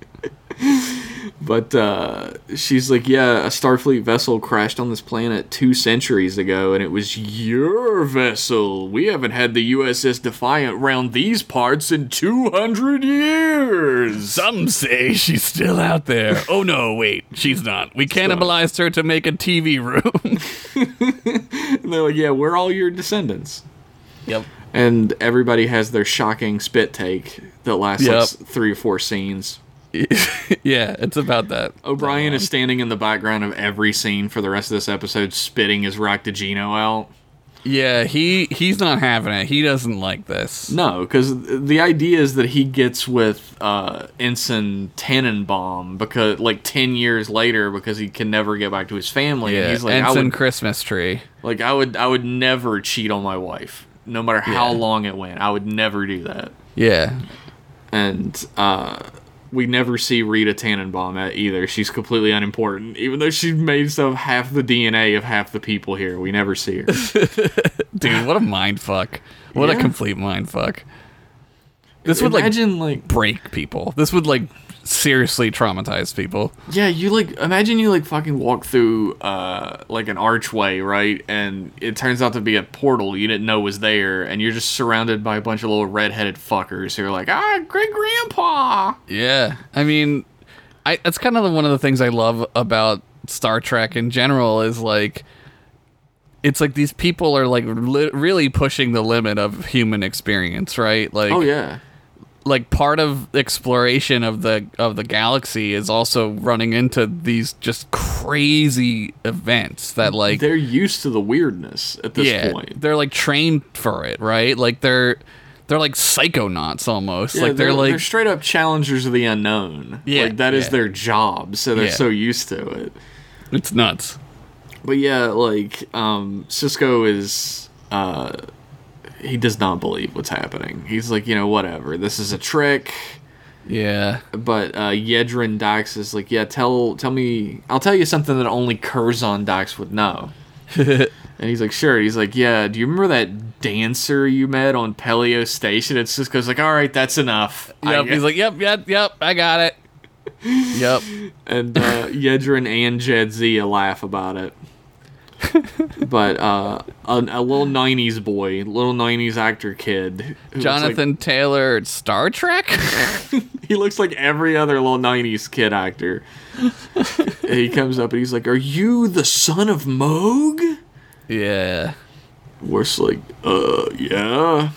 But uh, she's like, yeah, a Starfleet vessel crashed on this planet two centuries ago, and it was your vessel. We haven't had the USS Defiant round these parts in 200 years. Some say she's still out there. Oh no, wait, she's not. We cannibalized her to make a TV room. And they're like, yeah, we're all your descendants. yep. And everybody has their shocking spit take that lasts like Yep. s- three or four scenes. yeah, it's about that. O'Brien is standing in the background of every scene for the rest of this episode, spitting his Raktajino out. Yeah, he he's not having it. He doesn't like this. No, because the idea is that he gets with uh, Ensign Tannenbaum because, like, ten years later, because he can never get back to his family. and Yeah, he's like, I Ensign would, Christmas tree. like, I would, I would never cheat on my wife, no matter how Yeah. long it went. I would never do that. Yeah, And uh, we never see Rita Tannenbaum at either. She's completely unimportant, even though she's made some half the DNA of half the people here. We never see her. dude, what a mind fuck. What a complete mind fuck. This would like like break people. This would like seriously traumatize people. Yeah, you like imagine you like fucking walk through uh like an archway, right? And it turns out to be a portal you didn't know was there, and you're just surrounded by a bunch of little redheaded fuckers who are like, ah, great grandpa. Yeah, I mean, I that's kind of one of the things I love about Star Trek in general is like it's like these people are like li- really pushing the limit of human experience, right? Like Oh yeah. Like part of exploration of the of the galaxy is also running into these just crazy events that like They're used to the weirdness at this yeah, point. they're like trained for it, right? Like they're they're like psychonauts almost. Yeah, like they're, like they're straight up challengers of the unknown. Yeah, like that is yeah. their job, so they're Yeah. so used to it. it's nuts. But yeah, like um, Sisko is uh, he does not believe what's happening. He's like, you know, whatever. This is a trick. Yeah. But uh, Yedrin Dax is like, yeah, tell tell me, I'll tell you something that only Curzon Dax would know. and he's like, sure. He's like, yeah. Do you remember that dancer you met on Pelio Station? It's just goes like, all right, that's enough. Yep. get-" He's like, yep, yep, yep. I got it. yep. and uh, Yedrin and Jadzia laugh about it. but uh, a, a little '90s boy, little '90s actor kid, looks like- Jonathan Taylor, Star Trek. he looks like every other little 90s kid actor. he comes up and he's like, Are you the son of Mogh? yeah. Worf's like, Uh, yeah.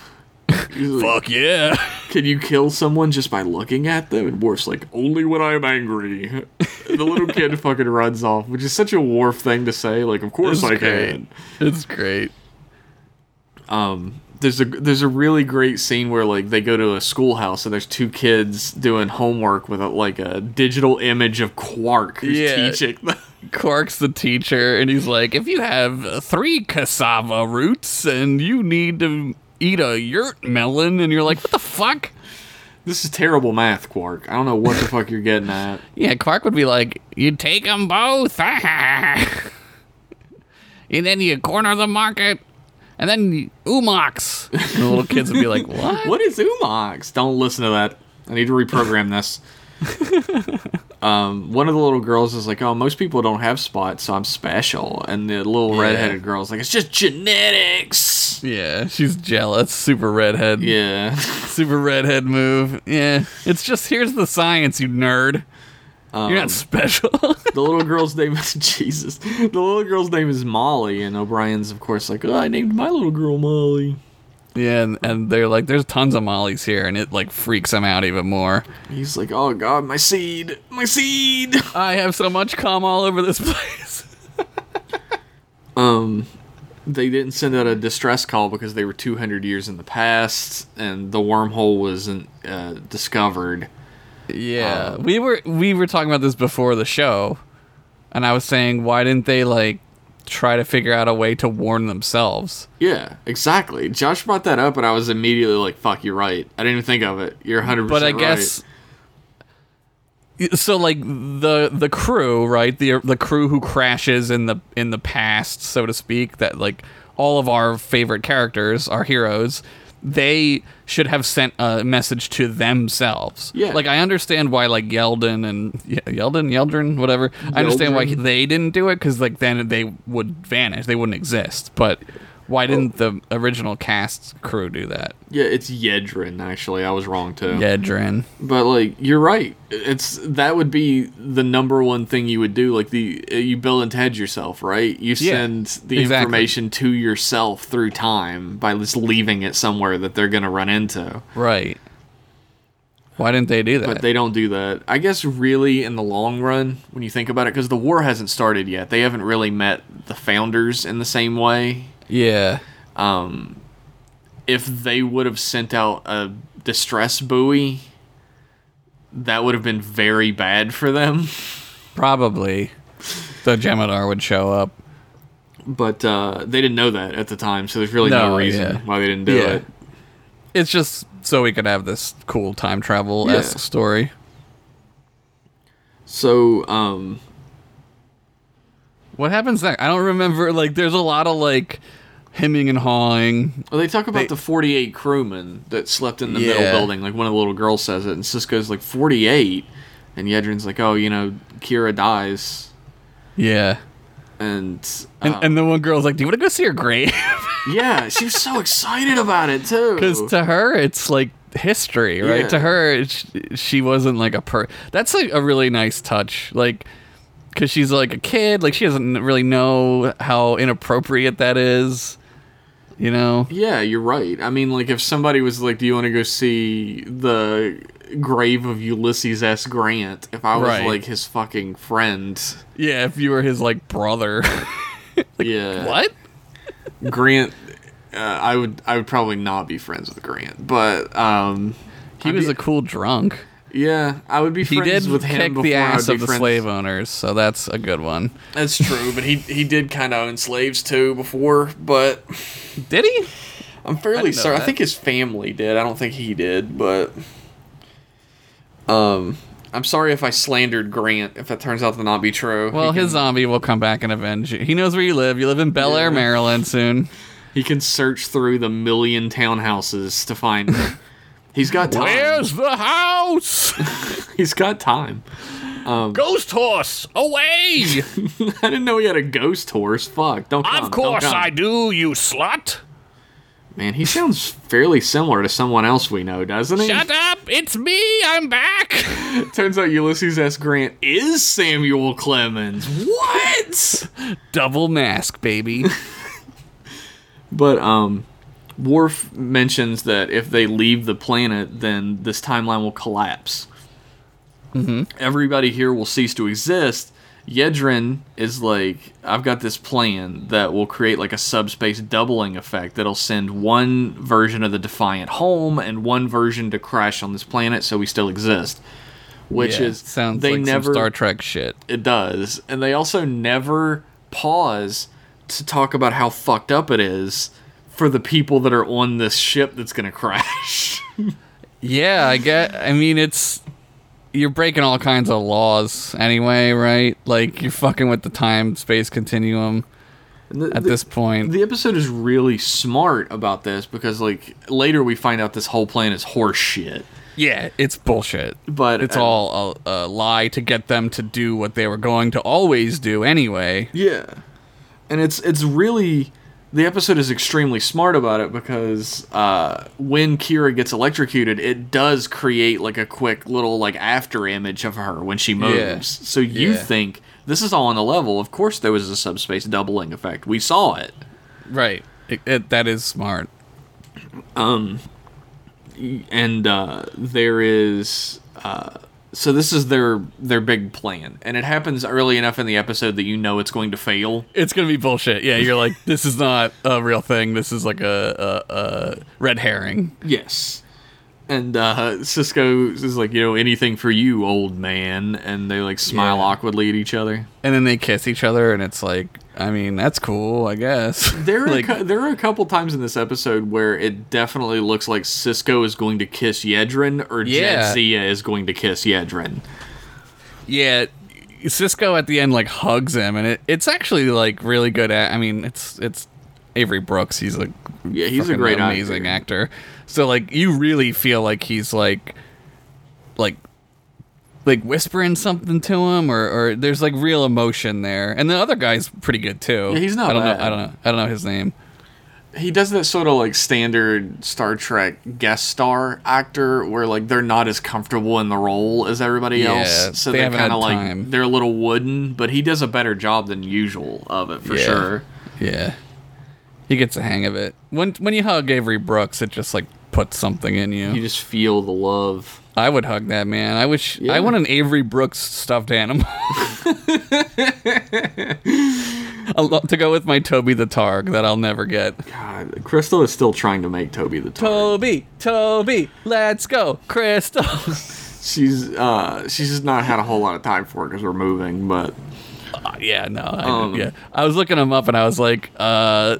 Like, Fuck yeah. Can you kill someone just by looking at them? And Worf's like, Only when I'm angry. And the little kid fucking runs off, which is such a Worf thing to say. Like, Of course It's I great. can. It's great. Um, there's a there's a really great scene where like they go to a schoolhouse and there's two kids doing homework with a, like a digital image of Quark who's Yeah. teaching them. Quark's the teacher, and he's like, if you have three cassava roots and you need to eat a yurt melon, and you're like, what the fuck? This is terrible math, Quark. I don't know what the fuck you're getting at. Yeah, Quark would be like, "You take them both, and then you corner the market, and then Umox." And the little kids would be like, "What?" What is Umox? Don't listen to that. I need to reprogram this. um, one of the little girls is like, "Oh, most people don't have spots, so I'm special." And the little Yeah. redheaded girl's like, "It's just genetics." Yeah, she's jealous. Super redhead. Yeah. Super redhead move. Yeah, it's just here's the science, you nerd. You're Um, not special. the little girl's name is Jesus. The little girl's name is Molly, and O'Brien's of course like, "Oh, I named my little girl Molly." Yeah, and, and they're like, there's tons of mollies here, and it like freaks him out even more. He's like, "Oh God, my seed, my seed." I have so much cum all over this place. Um, they didn't send out a distress call because they were 200 years in the past, and the wormhole wasn't uh, discovered. Yeah, we were we were talking about this before the show, and I was saying why didn't they like try to figure out a way to warn themselves? Yeah, exactly. Josh brought that up, and I was immediately like, "Fuck, you're right." I didn't even think of it. You're 100. But I guess so. Like the the crew, right? The the crew who crashes in the in the past, so to speak. That like all of our favorite characters, our heroes. They should have sent a message to themselves. Yeah. Like I understand why like Yeldon and Ye- Yeldon, Yeldrin, whatever. I understand why they didn't do it because like then they would vanish. They wouldn't exist. But why didn't the original cast crew do that? Yeah, it's Yedrin. Actually, I was wrong too. Yedrin. But like, you're right. It's that would be the number one thing you would do. Like the uh, you Bill and Ted yourself, right? You Yeah, send the exactly. information to yourself through time by just leaving it somewhere that they're gonna run into. Right. Why didn't they do that? But they don't do that. I guess really in the long run, when you think about it, because the war hasn't started yet, they haven't really met the founders in the same way. Yeah. Um, if they would have sent out a distress buoy, that would have been very bad for them. Probably. The Jem'Hadar would show up. But uh, they didn't know that at the time, so there's really no, No, reason yeah. why they didn't do Yeah. it. It's just so we could have this cool time travel esque Yeah. story. So, um, What happens next? I don't remember. Like, there's a lot of like hemming and hawing. well, they talk about They- the 48 crewmen that slept in the middle building. Like one of the little girls says it, and Sisko's like 48, and Yedrin's like, oh, you know, Kira dies, Yeah. and And, uh, and the one girl's like, "Do you want to go see her grave?" yeah, she was so excited about it too. Because to her, it's like history, right? Yeah. To her, it's, she wasn't like a per. That's like a really nice touch, like because she's like a kid, like she doesn't really know how inappropriate that is, you know? Yeah, you're right. I mean, like, if somebody was like, "Do you want to go see the grave of Ulysses S. Grant?" If I was Right. like his fucking friend, Yeah, if you were his like brother, yeah, what? Grant, uh, I would, I would probably not be friends with Grant, but um, He I'd was be- a cool drunk. Yeah, I would be He friends did with him kick before the ass of the friends- slave owners, so that's a good one. That's true, but he he did kind of own slaves too before, but Did he? I'm fairly certain. I think his family did. I don't think he did, but um, I'm sorry if I slandered Grant. If that turns out to not be true. Well, he his zombie will come back and avenge you. He knows where you live. You live in Bel Air, Yeah. Maryland soon. he can search through the million townhouses to find. He's got time. Where's the house? He's got time. Ghost horse, away! I didn't know he had a ghost horse. Fuck! Don't come. of course don't. I do, you slut. Man, he sounds fairly similar to someone else we know, doesn't he? Shut up! It's me. I'm back. Turns out Ulysses S. Grant is Samuel Clemens. What? Double mask, baby. But um, Worf mentions that if they leave the planet, then this timeline will collapse. Mm-hmm. Everybody here will cease to exist. Yedrin is like, I've got this plan that will create like a subspace doubling effect that'll send one version of the Defiant home and one version to crash on this planet, so we still exist. Which Yeah, is sounds they like never some Star Trek shit. it does. And they also never pause to talk about how fucked up it is for the people that are on this ship that's going to crash. Yeah, I get. I mean, it's you're breaking all kinds of laws anyway, right? Like you're fucking with the time space continuum The- at the- this point. The episode is really smart about this because, like, later we find out this whole plan is horse shit. yeah, it's bullshit. But It's uh, all a, a lie to get them to do what they were going to always do anyway. Yeah, and it's it's really the episode is extremely smart about it because uh, when Kira gets electrocuted, it does create like a quick little like after image of her when she moves. Yeah. So you Yeah. think this is all on the level? Of course, there was a subspace doubling effect. We saw it. Right. It, it, that is smart. Um, and uh, there is uh, so this is their their big plan and it happens early enough in the episode that you know it's going to fail It's gonna be bullshit. Yeah, you're like, this is not a real thing. This is like a, a, a red herring. yes and uh, Sisko is like you know anything for you old man and they like smile Yeah. awkwardly at each other And then they kiss each other, and it's like, I mean, that's cool, I guess. there are, like, a, there are a couple times in this episode where it definitely looks like Sisko is going to kiss yedrin or Yeah. Jadzia is going to kiss yedrin yeah, Sisko at the end like hugs him, and it, it's actually like really good. At, I mean, it's it's Avery Brooks. He's a Yeah, he's a great amazing actor. So like, you really feel like he's like like like whispering something to him, or or there's like real emotion there. And the other guy's pretty good too. Yeah, he's not I don't bad. know. I don't know. I don't know his name. he does that sort of like standard Star Trek guest star actor where like they're not as comfortable in the role as everybody Yeah, else. So they are kind of like time. they're a little wooden, but he does a better job than usual of it for Yeah. sure. Yeah. He gets the hang of it. When when you hug Avery Brooks, it just like puts something in you. You just feel the love. I would hug that man. I wish Yeah. I want an Avery Brooks stuffed animal. To go with my Toby the Targ that I'll never get. God, Crystal is still trying to make Toby the Targ. Toby, Toby, let's go, Crystal. She's uh she's just not had a whole lot of time for it because we're moving, but yeah, no, I, Um, yeah. I was looking them up and I was like, uh,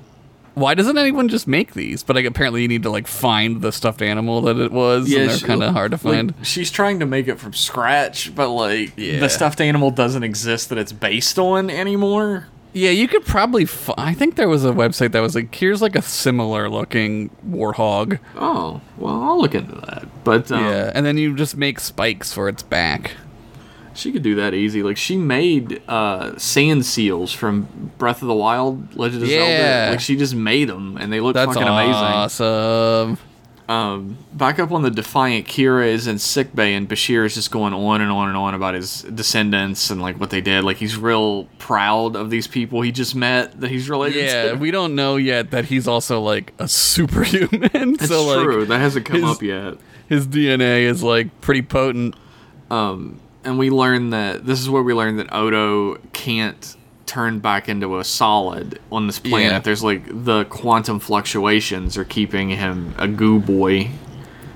why doesn't anyone just make these? But like, apparently, you need to like find the stuffed animal that it was, and they're kind of hard to like, find. she's trying to make it from scratch, but like Yeah. the stuffed animal doesn't exist that it's based on anymore. Yeah, you could probably. F- I think there was a website that was like, here's like a similar looking warthog. Oh, well, I'll look into that. But um, yeah, and then you just make spikes for its back. She could do that easy. Like she made uh, sand seals from Breath of the Wild, Legend of Yeah. Zelda. Like she just made them, and they look That's fucking amazing. awesome. Um, back up on the Defiant, Kira is in sickbay, and Bashir is just going on and on and on about his descendants and like what they did. Like he's real proud of these people he just met that he's related Yeah, to. we don't know yet that he's also like a superhuman. It's so like true. That hasn't come his- up yet. his DNA is like pretty potent. And we learn that this is where we learn that Odo can't turn back into a solid on this planet. Yeah. There's like the quantum fluctuations are keeping him a goo boy.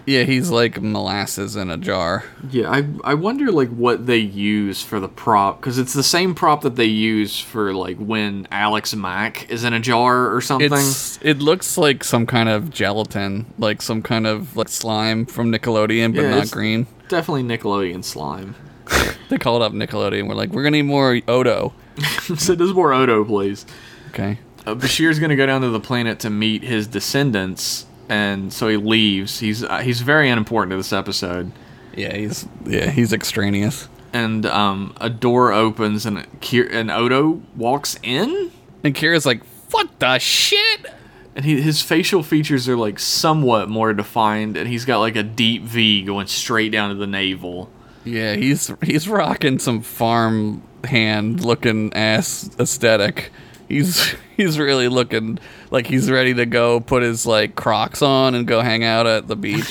Yeah, he's like molasses in a jar. Yeah, I I wonder like what they use for the prop because it's the same prop that they use for like when Alex Mack is in a jar or something. It's it looks like some kind of gelatin, like some kind of like slime from Nickelodeon, but Yeah, not green. Definitely Nickelodeon slime. They call it up Nickelodeon. We're like, we're gonna need more Odo. so does more Odo, please. Okay. uh, Bashir's gonna go down to the planet to meet his descendants, and so he leaves. He's uh, he's very unimportant to this episode. Yeah, he's yeah he's extraneous. And um, a door opens, and Kier- and Odo walks in, And Kira's like, what the shit? and he, his facial features are like somewhat more defined, and he's got like a deep V going straight down to the navel. Yeah, he's he's rocking some farm hand looking ass aesthetic. He's he's really looking like he's ready to go put his like Crocs on and go hang out at the beach.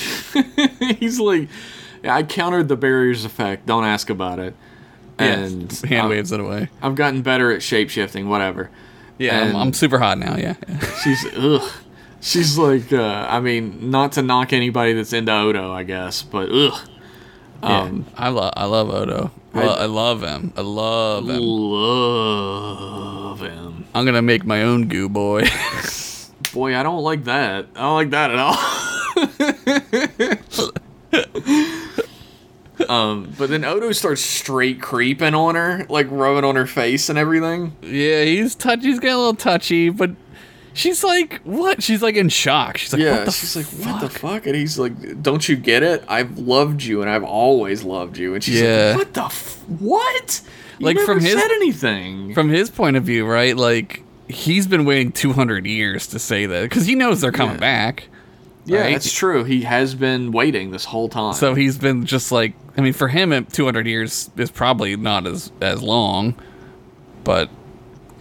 he's like, yeah, I countered the barriers effect. Don't ask about it. And yeah, hand uh, waves it away. I've gotten better at shape shifting. Whatever. Yeah, I'm, I'm super hot now. Yeah, She's ugh. She's like, uh, I mean, not to knock anybody that's into Odo, I guess, but ugh. Um, I love I love Odo. I, I- I love him. I love him. Love him. I'm gonna make my own goo boy. Boy, I don't like that. I don't like that at all. um, but then Odo starts straight creeping on her, like rubbing on her face and everything. Yeah, he's touchy. He's getting a little touchy, but she's like, "What?" She's like in shock. She's like, Yeah, "What the she's like, "What the fuck?" And he's like, "Don't you get it? I've loved you, and I've always loved you." And she's Yeah. like, "What the f- what?" You Like, from his- said anything. From his point of view, right? Like he's been waiting 200 years to say that because he knows they're coming Yeah. back. yeah, right? it's true. He has been waiting this whole time. So he's been just like, I mean, for him, 200 years is probably not as as long, but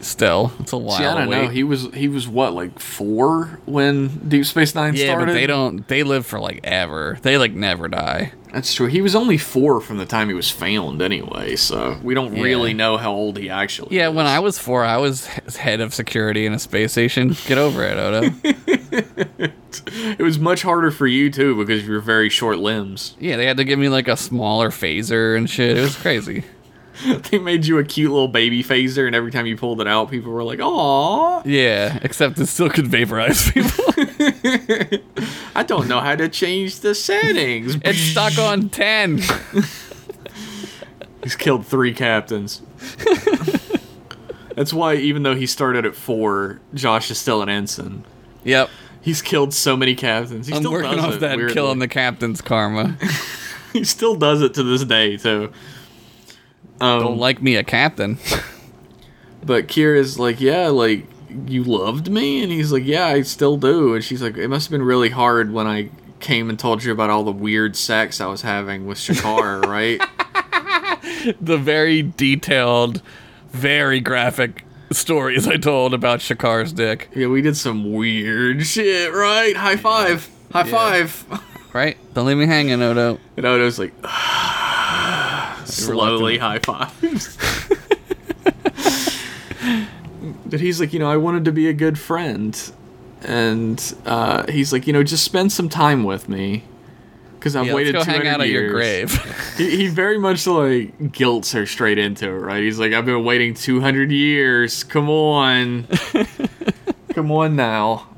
still, it's a while. See, I don't to know. He was he was what like four when Deep Space Nine yeah, started. but they don't. They live for like ever. They like never die. That's true. He was only four from the time he was found, anyway. So we don't Yeah. really know how old he actually. Yeah, is. when I was four, I was head of security in a space station. Get over it, Odo. it was much harder for you too because of your very short limbs. yeah, they had to give me like a smaller phaser and shit. It was crazy. They made you a cute little baby phaser, and every time you pulled it out, people were like, "Aw, Yeah, except it still could vaporize people. I don't know how to change the settings." it's stuck on 10. He's killed three captains. That's why, even though he started at four, Josh is still an ensign. Yep. He's killed so many captains. He I'm still working off it, that weirdly. killing the captain's karma. He still does it to this day too. Um, Don't like me a captain. But Kira's like, yeah, like you loved me, and he's like, yeah, I still do. And she's like, it must have been really hard when I came and told you about all the weird sex I was having with Shakaar, right? the very detailed, very graphic stories I told about Shakaar's dick. yeah, we did some weird shit, right? High five, high five. Right? Don't leave me hanging, Odo. And Odo's like, slowly high fives. but he's like, you know, I wanted to be a good friend. And uh, he's like, you know, just spend some time with me. Because I've Yeah, let's waited go hang 200 out at your grave. he, he very much like guilts her straight into it, right? He's like, I've been waiting 200 years. Come on. Come on now.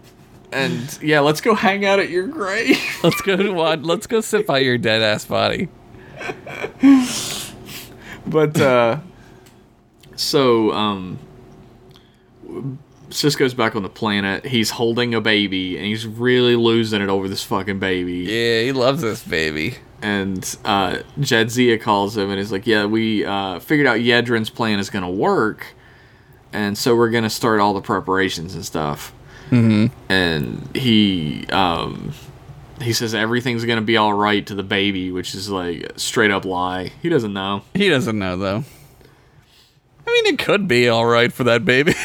And yeah, let's go hang out at your grave. let's go to watch. Let's go sit by your dead ass body. But uh so um Sisko's back on the planet. He's holding a baby and he's really losing it over this fucking baby. Yeah, he loves this baby. And uh Jadzia calls him and is like, "Yeah, we uh figured out Yedrin's plan is going to work. And so we're going to start all the preparations and stuff." Mm-hmm. And he um he says everything's going to be all right to the baby, which is like a straight up lie. He doesn't know. He doesn't know though. I mean, it could be all right for that baby.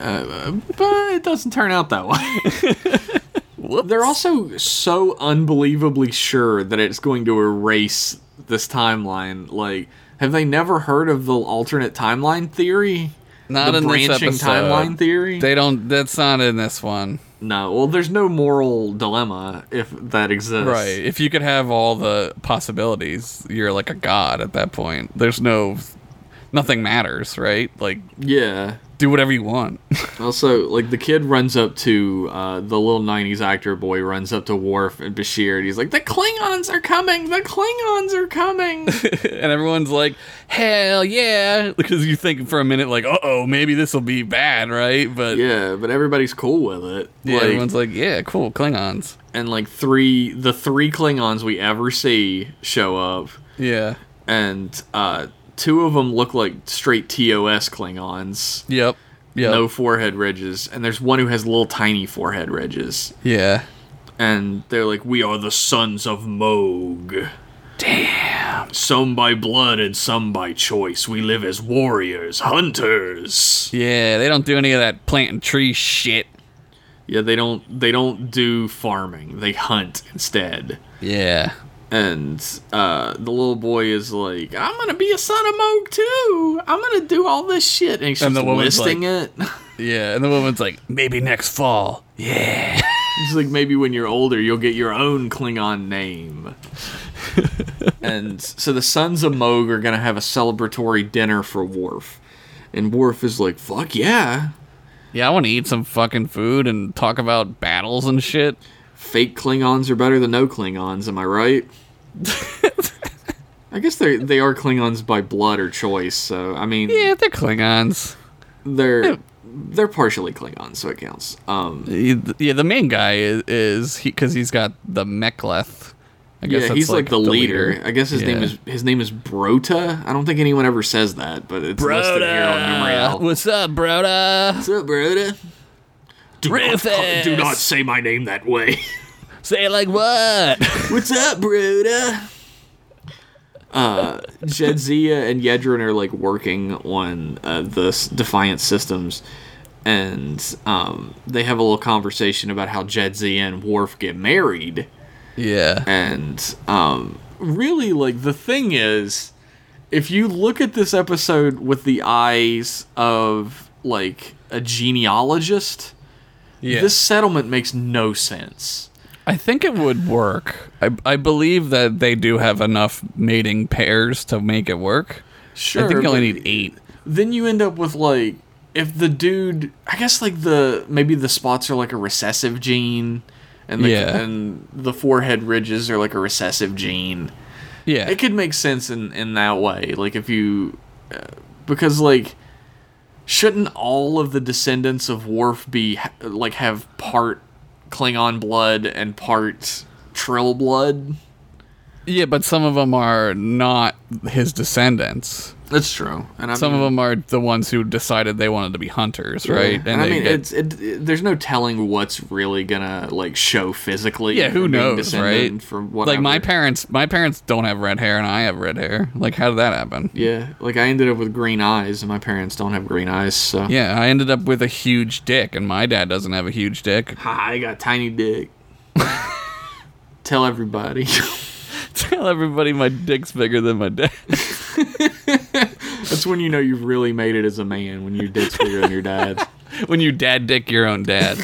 Uh, but it doesn't turn out that way. They're also so unbelievably sure that it's going to erase this timeline. Like, have they never heard of the alternate timeline theory? Not the in this branching episode. timeline theory? They don't. That's not in this one. No. Well, there's no moral dilemma if that exists. Right. If you could have all the possibilities, you're like a god at that point. There's no. Nothing matters, right? Like, Yeah. Do whatever you want. Also, like the kid runs up to uh, the little '90s actor boy runs up to Worf and Bashir, and he's like, "The Klingons are coming! The Klingons are coming!" and everyone's like, hell yeah. Because you think for a minute, like, uh oh, maybe this will be bad, right? But Yeah, but everybody's cool with it. yeah, like, everyone's like, yeah, cool, Klingons. and like three, the three Klingons we ever see show up, Yeah. and uh, two of them look like straight TOS Klingons, Yep. Yep. no forehead ridges, and there's one who has little tiny forehead ridges, Yeah. and they're like, "We are the sons of Mogh." Damn. Some by blood and some by choice. We live as warriors, hunters. Yeah, they don't do any of that planting tree shit. Yeah, they don't they don't do farming. They hunt instead. Yeah. And uh, the little boy is like, I'm gonna be a son of Mogh too. I'm gonna do all this shit. And he's And the listing it. Yeah. And the woman's like, maybe next fall. Yeah. he's like, maybe when you're older, you'll get your own Klingon name. and so the sons of Mogh are gonna have a celebratory dinner for Worf. And Worf is like, fuck yeah. Yeah, I want to eat some fucking food and talk about battles and shit. Fake Klingons are better than no Klingons, am I right? I guess they they are Klingons by blood or choice. So I mean, Yeah, they're Klingons. they're they're partially Klingons, so it counts. Um, Yeah, the main guy is, is he because he's got the mek'leth. I guess yeah, he's like, the, leader. I guess his name is his name is Brota. I don't think anyone ever says that, but it's listed here on Numerial. What's up, Broda? What's up, Brota? Do not, do not say my name that way. Say it like what? What's up, Broda? Uh, Jadzia and Yedrin are like working on uh, the s- Defiant systems, and um, they have a little conversation about how Jadzia and Worf get married. yeah. And um, really, like, the thing is, if you look at this episode with the eyes of, like, a genealogist, Yeah. this settlement makes no sense. I think it would work. I, I believe that they do have enough mating pairs to make it work. Sure. I think you only need eight. Then you end up with, like, if the dude, I guess, like, the, maybe the spots are like a recessive gene. And the, Yeah. and the forehead ridges are like a recessive gene. Yeah. it could make sense in in that way like if you uh, because like shouldn't all of the descendants of Worf be ha- like have part Klingon blood and part Trill blood yeah, but some of them are not his descendants. that's true and I Some mean, of them are the ones who decided they wanted to be hunters, right? and, I mean get- it's it, it- there's no telling what's really gonna like show physically yeah, who knows, right? from whatever. like my parents, my parents don't have red hair, and I have red hair. Like, how did that happen? yeah like I ended up with green eyes and my parents don't have green eyes so Yeah, I ended up with a huge dick, and my dad doesn't have a huge dick. Ha, I got tiny dick tell everybody Tell everybody my dick's bigger than my dad. That's when you know you've really made it as a man when your dick's bigger than your dad's. when you dad dick your own dad.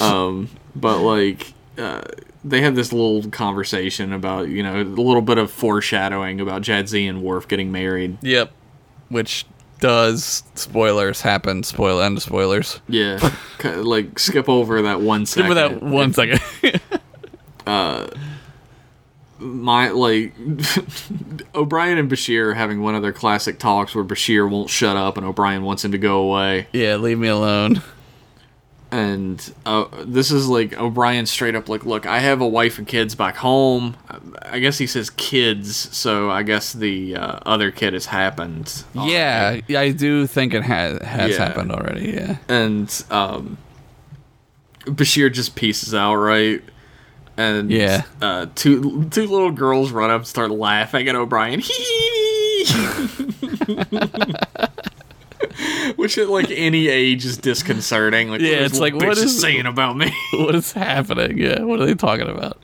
Um, but like, uh, they have this little conversation about you know a little bit of foreshadowing about Jadzia and Worf getting married. yep. Which does spoilers happen? Spoil end of spoilers. Yeah, Ki- like skip over that one second. me that one second. Uh, my like O'Brien and Bashir are having one of their classic talks where Bashir won't shut up and O'Brien wants him to go away. yeah, leave me alone. And uh, this is like O'Brien straight up like, look, I have a wife and kids back home. I guess he says kids, so I guess the uh, other kid has happened. Yeah, I do think it has has Yeah. happened already. Yeah. and um, Bashir just pieces out, right? And Yeah. uh, two two little girls run up and start laughing at O'Brien. Which at like any age is disconcerting. Like, Yeah, it's like, little what bitch is- saying about me? what is happening? Yeah, what are they talking about?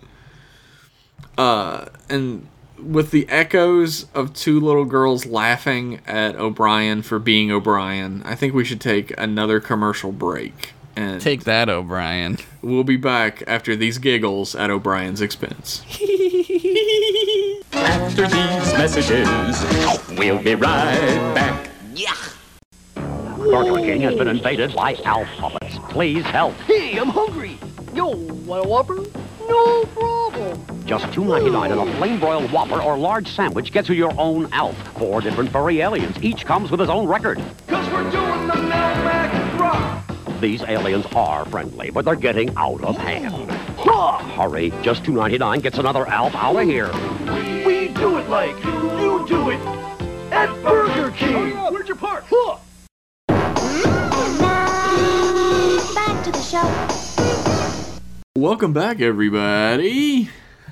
Uh, and with the echoes of two little girls laughing at O'Brien for being O'Brien, I think we should take another commercial break. And Take that, O'Brien. we'll be back after these giggles at O'Brien's expense. After these messages, we'll be right back. Burger King has been invaded by Alf puppets. Please help. Hey, I'm hungry. Yo, want a Whopper? No problem. Just $2.99 and a plain broiled Whopper or large sandwich gets you your own Alf. Four different furry aliens. Each comes with his own record. Cause we're doing the Melmac Drop. These aliens are friendly, but they're getting out of hand. Hurry, just $2.99 gets another Alf out of here. We do it like you do it at Burger King. Where'd you park? Huh. Show. Welcome back, everybody.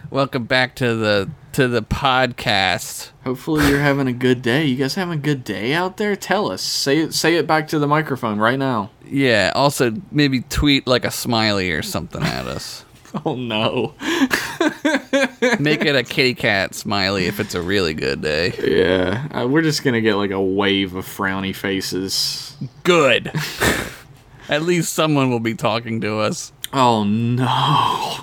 Welcome back to the to the podcast. Hopefully you're having a good day. You guys having a good day out there? Tell us. Say it. Say it back to the microphone right now. Yeah. Also, maybe tweet like a smiley or something at us. Oh no. Make it a kitty cat smiley if it's a really good day. Yeah, uh, we're just gonna get like a wave of frowny faces. Good. At least someone will be talking to us. Oh no.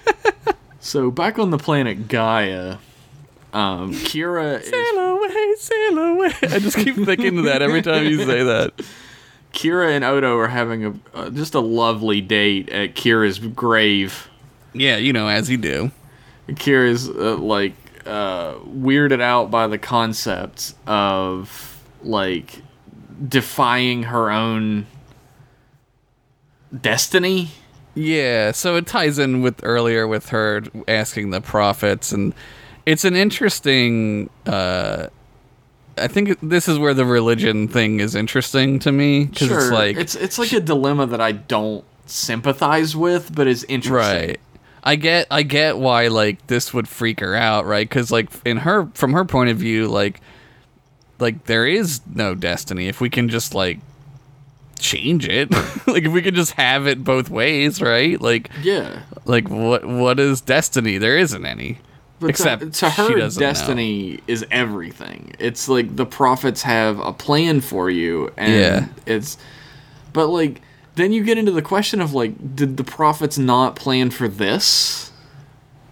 so back on the planet Gaia, um, Kira is, Sail away, sail away. I just keep thinking of that every time you say that. Kira and Odo are having a uh, just a lovely date at Kira's grave. Yeah, you know, as you do. Kira's uh, like uh, weirded out by the concept of like defying her own destiny. Yeah, so it ties in with earlier with her asking the prophets, and it's an interesting. Uh, I think this is where the religion thing is interesting to me because Sure, it's like it's it's like a dilemma that I don't sympathize with, but is interesting. right. I get I get why like this would freak her out, right? Because like in her from her point of view, like like there is no destiny if we can just like change it. like if we could just have it both ways, right? Like Yeah. like what what is destiny? There isn't any. But Except to, to her, doesn't know. destiny is everything. It's like the prophets have a plan for you, and Yeah. it's. But like, then you get into the question of like, did the prophets not plan for this?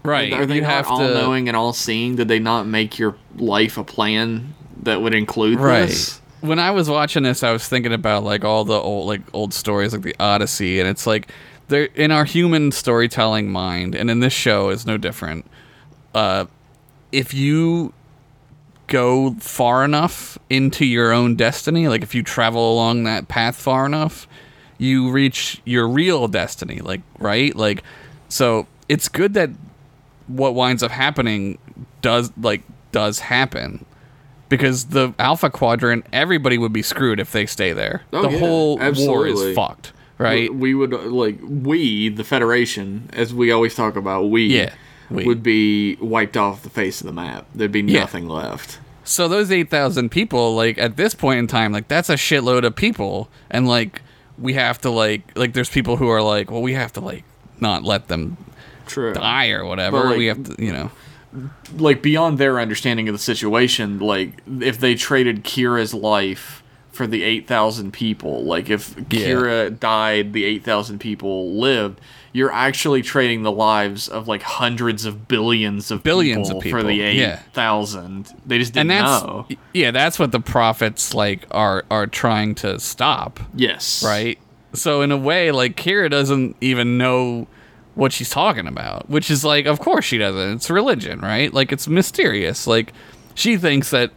Right. Are they you not all to knowing and all seeing? Did they not make your life a plan that would include right. this? When I was watching this, I was thinking about like all the old like old stories like the Odyssey, and it's like they're in our human storytelling mind, and in this show is no different. Uh, if you go far enough into your own destiny, like if you travel along that path far enough, you reach your real destiny. Like right, like so it's good that what winds up happening does like does happen because the alpha quadrant everybody would be screwed if they stay there Oh, the yeah, whole war is fucked right We, we would like we the Federation, as we always talk about, we Yeah, we. would be wiped off the face of the map. There'd be Yeah. nothing left. so those 8000 people like at this point in time like that's a shitload of people and like we have to like like there's people who are like well we have to like not let them True. die or whatever like, we have to you know like beyond their understanding of the situation, like if they traded Kira's life for the 8,000 people, like if Yeah. Kira died, the 8,000 people lived, you're actually trading the lives of like hundreds of billions of Billions people, of for the people, yeah. 8,000. They just didn't that's know. yeah that's what the prophets like are are trying to stop Yes. right? So in a way, like Kira doesn't even know what she's talking about, which is like, of course she doesn't. It's religion, right? Like it's mysterious. Like she thinks that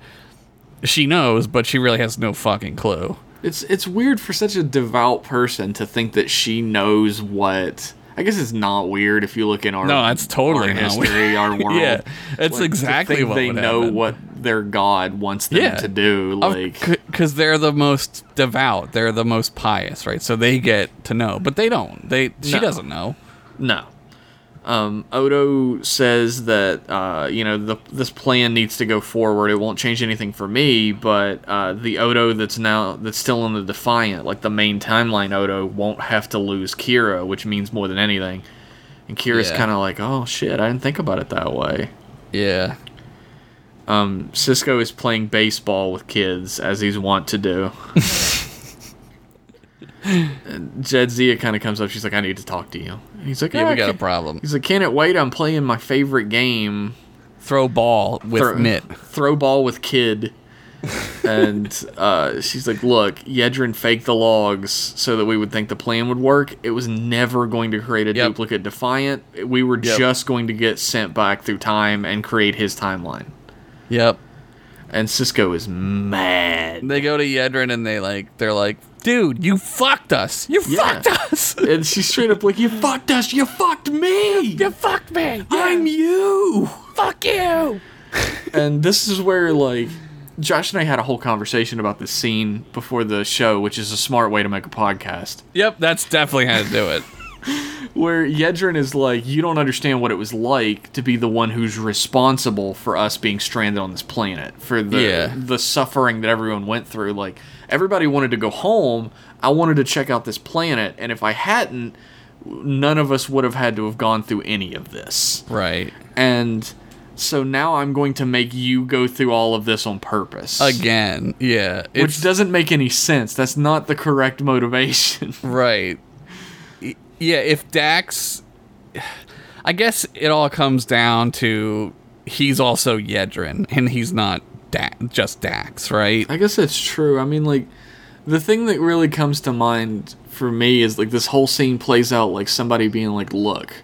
she knows, but she really has no fucking clue. It's it's weird for such a devout person to think that she knows what. I guess it's not weird if you look in our No, that's totally our not history, weird. our world. Yeah, it's to exactly what they know happen. what their God wants them Yeah. to do. Like because they're the most devout, they're the most pious, right? So they get to know, but they don't. They she No. doesn't know. No. Um, Odo says that uh, you know the, this plan needs to go forward. It won't change anything for me, but uh, the Odo that's now that's still in the Defiant, like the main timeline Odo, won't have to lose Kira, which means more than anything. And Kira's Yeah. kind of like, oh shit, I didn't think about it that way. Yeah, Um, Sisko is playing baseball with kids as he's wont to do. and Jadzia kind of comes up. She's like, "I need to talk to you." And he's like, yeah, "Oh, we got a problem. He's like, "Can't it wait? I'm playing my favorite game, Throw ball with throw, mitt. throw ball with kid." and uh, she's like, "Look, Yedrin faked the logs so that we would think the plan would work. It was never going to create a Yep. duplicate Defiant. We were Yep. just going to get sent back through time and create his timeline." Yep. And Sisko is mad. They go to Yedrin and they like they're like, dude, you fucked us. You Yeah. fucked us. And she's straight up like, You fucked us, you fucked me! you fucked me. I'm you! fuck you. And this is where, like, Josh and I had a whole conversation about this scene before the show, which is a smart way to make a podcast. Yep, that's definitely how to do it. Where Yedrin is like, You don't understand what it was like to be the one who's responsible for us being stranded on this planet, for the, Yeah. the suffering that everyone went through. Like, everybody wanted to go home. I wanted to check out this planet, and if I hadn't, none of us would have had to have gone through any of this. Right. And so now I'm going to make you go through all of this on purpose. Again, yeah. Which doesn't make any sense. That's not the correct motivation. right. Yeah, if Dax I guess it all comes down to he's also Yedrin and he's not da- just Dax, right? I guess that's true. I mean, like, the thing that really comes to mind for me is like this whole scene plays out like somebody being like, "Look,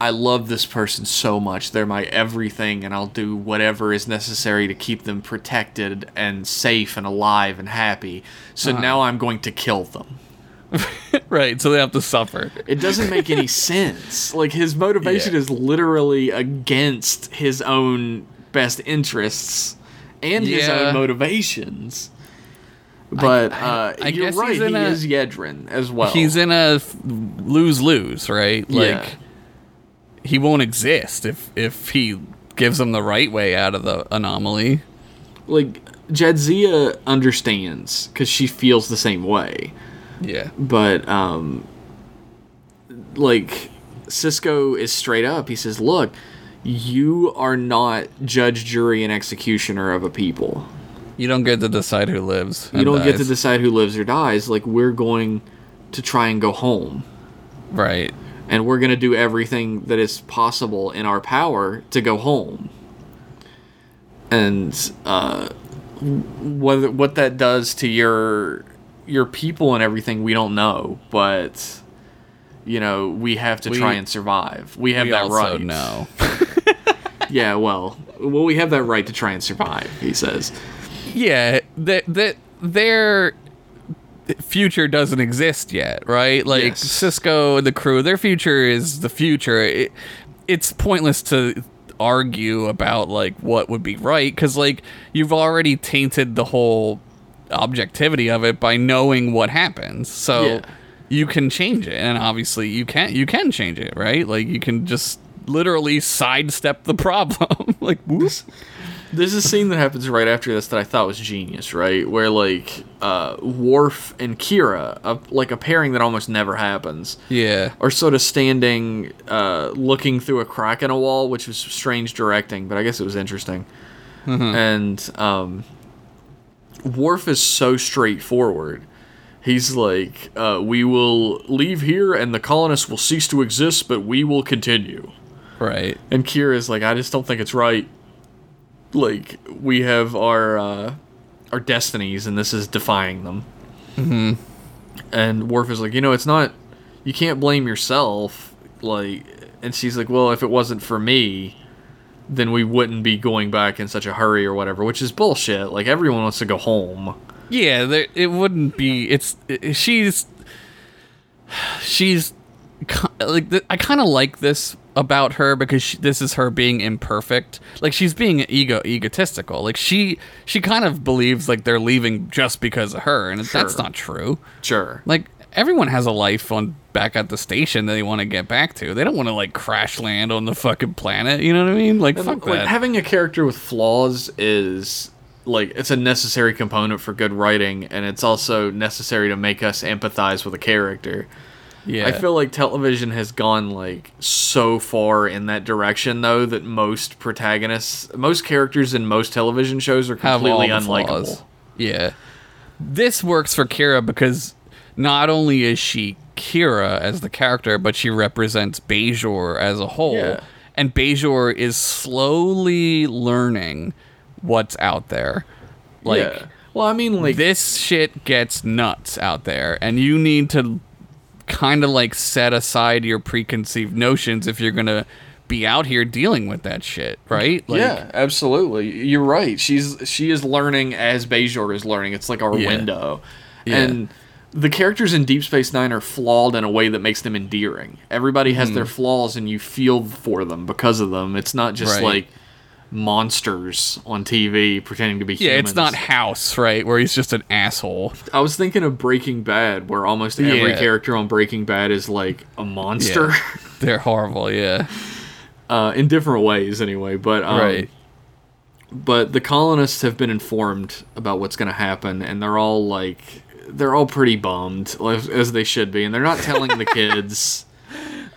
I love this person so much. They're my everything, and I'll do whatever is necessary to keep them protected and safe and alive and happy. So uh-huh. now I'm going to kill them." right. So they have to suffer. It doesn't make any sense. Like his motivation Yeah. is literally against his own best interests and his own motivations. But I- uh, I you're right. he's in he a- is Yedrin as well. He's in a lose lose, right? Like Yeah. he won't exist if if he gives them the right way out of the anomaly. like Jadzia understands because she feels the same way. Yeah. But um, like Sisko is straight up. He says, "Look, you are not judge, jury, and executioner of a people." You don't get to decide who lives. you don't get to decide who lives or dies. Like we're going to try and go home, Right. and we're going to do everything that is possible in our power to go home. And uh, what what that does to your your people and everything, we don't know. But you know, we have to We- try and survive. We have We that also right. No. Yeah, well, well, we have that right to try and survive. He says. Yeah, that that their future doesn't exist yet, right? Like Yes. Sisko and the crew, their future is the future. It, it's pointless to argue about like what would be right because like you've already tainted the whole objectivity of it by knowing what happens. So Yeah. you can change it, and obviously you can you can change it, right? Like you can just literally sidestep the problem. like whoops. There's a scene that happens right after this that I thought was genius, right? Where like uh, Worf and Kira, a, like a pairing that almost never happens, Yeah. are sort of standing, uh, looking through a crack in a wall, which was strange directing, but I guess it was interesting. And um, Worf is so straightforward. He's like, uh, "We will leave here, and the colonists will cease to exist, but we will continue." Right. And Kira's like, I just don't think it's right. Like we have our uh, our destinies, and this is defying them. Mm-hmm. And Worf is like, you know, it's not. You can't blame yourself. Like, and she's like, well, if it wasn't for me, then we wouldn't be going back in such a hurry or whatever. Which is bullshit. Like everyone wants to go home. Yeah, there, it wouldn't be. It's it- she's she's like I kind of like this about her because she, this is her being imperfect. Like she's being ego egotistical. Like she she kind of believes like they're leaving just because of her, and that's not true. Sure. Like everyone has a life on back at the station that they want to get back to. They don't want to like crash land on the fucking planet. You know what I mean? Like And, fuck like that. having a character with flaws is like it's a necessary component for good writing and it's also necessary to make us empathize with a character yeah, i feel like television has gone like so far in that direction though that most protagonists most characters in most television shows are completely unlikable flaws. Yeah. This works for Kira because not only is she Kira as the character, but she represents Bajor as a whole. Yeah. And Bajor is slowly learning what's out there. Like yeah well i mean like this shit gets nuts out there and you need to kind of like set aside your preconceived notions if you're going to be out here dealing with that shit, right? Like, yeah, absolutely. You're right. She's she is learning as Bajor is learning. It's like our Yeah. window. Yeah. And the characters in Deep Space Nine are flawed in a way that makes them endearing. Everybody has Hmm. their flaws and you feel for them because of them. It's not just Right. like monsters on TV pretending to be human. Yeah, humans. it's not House, right? Where he's just an asshole. I was thinking of Breaking Bad, where almost every character on Breaking Bad is like a monster. Yeah. They're horrible, yeah. uh, in different ways anyway. But um, right. but the colonists have been informed about what's going to happen, and they're all like, they're all pretty bummed, as, as they should be, and they're not telling the kids.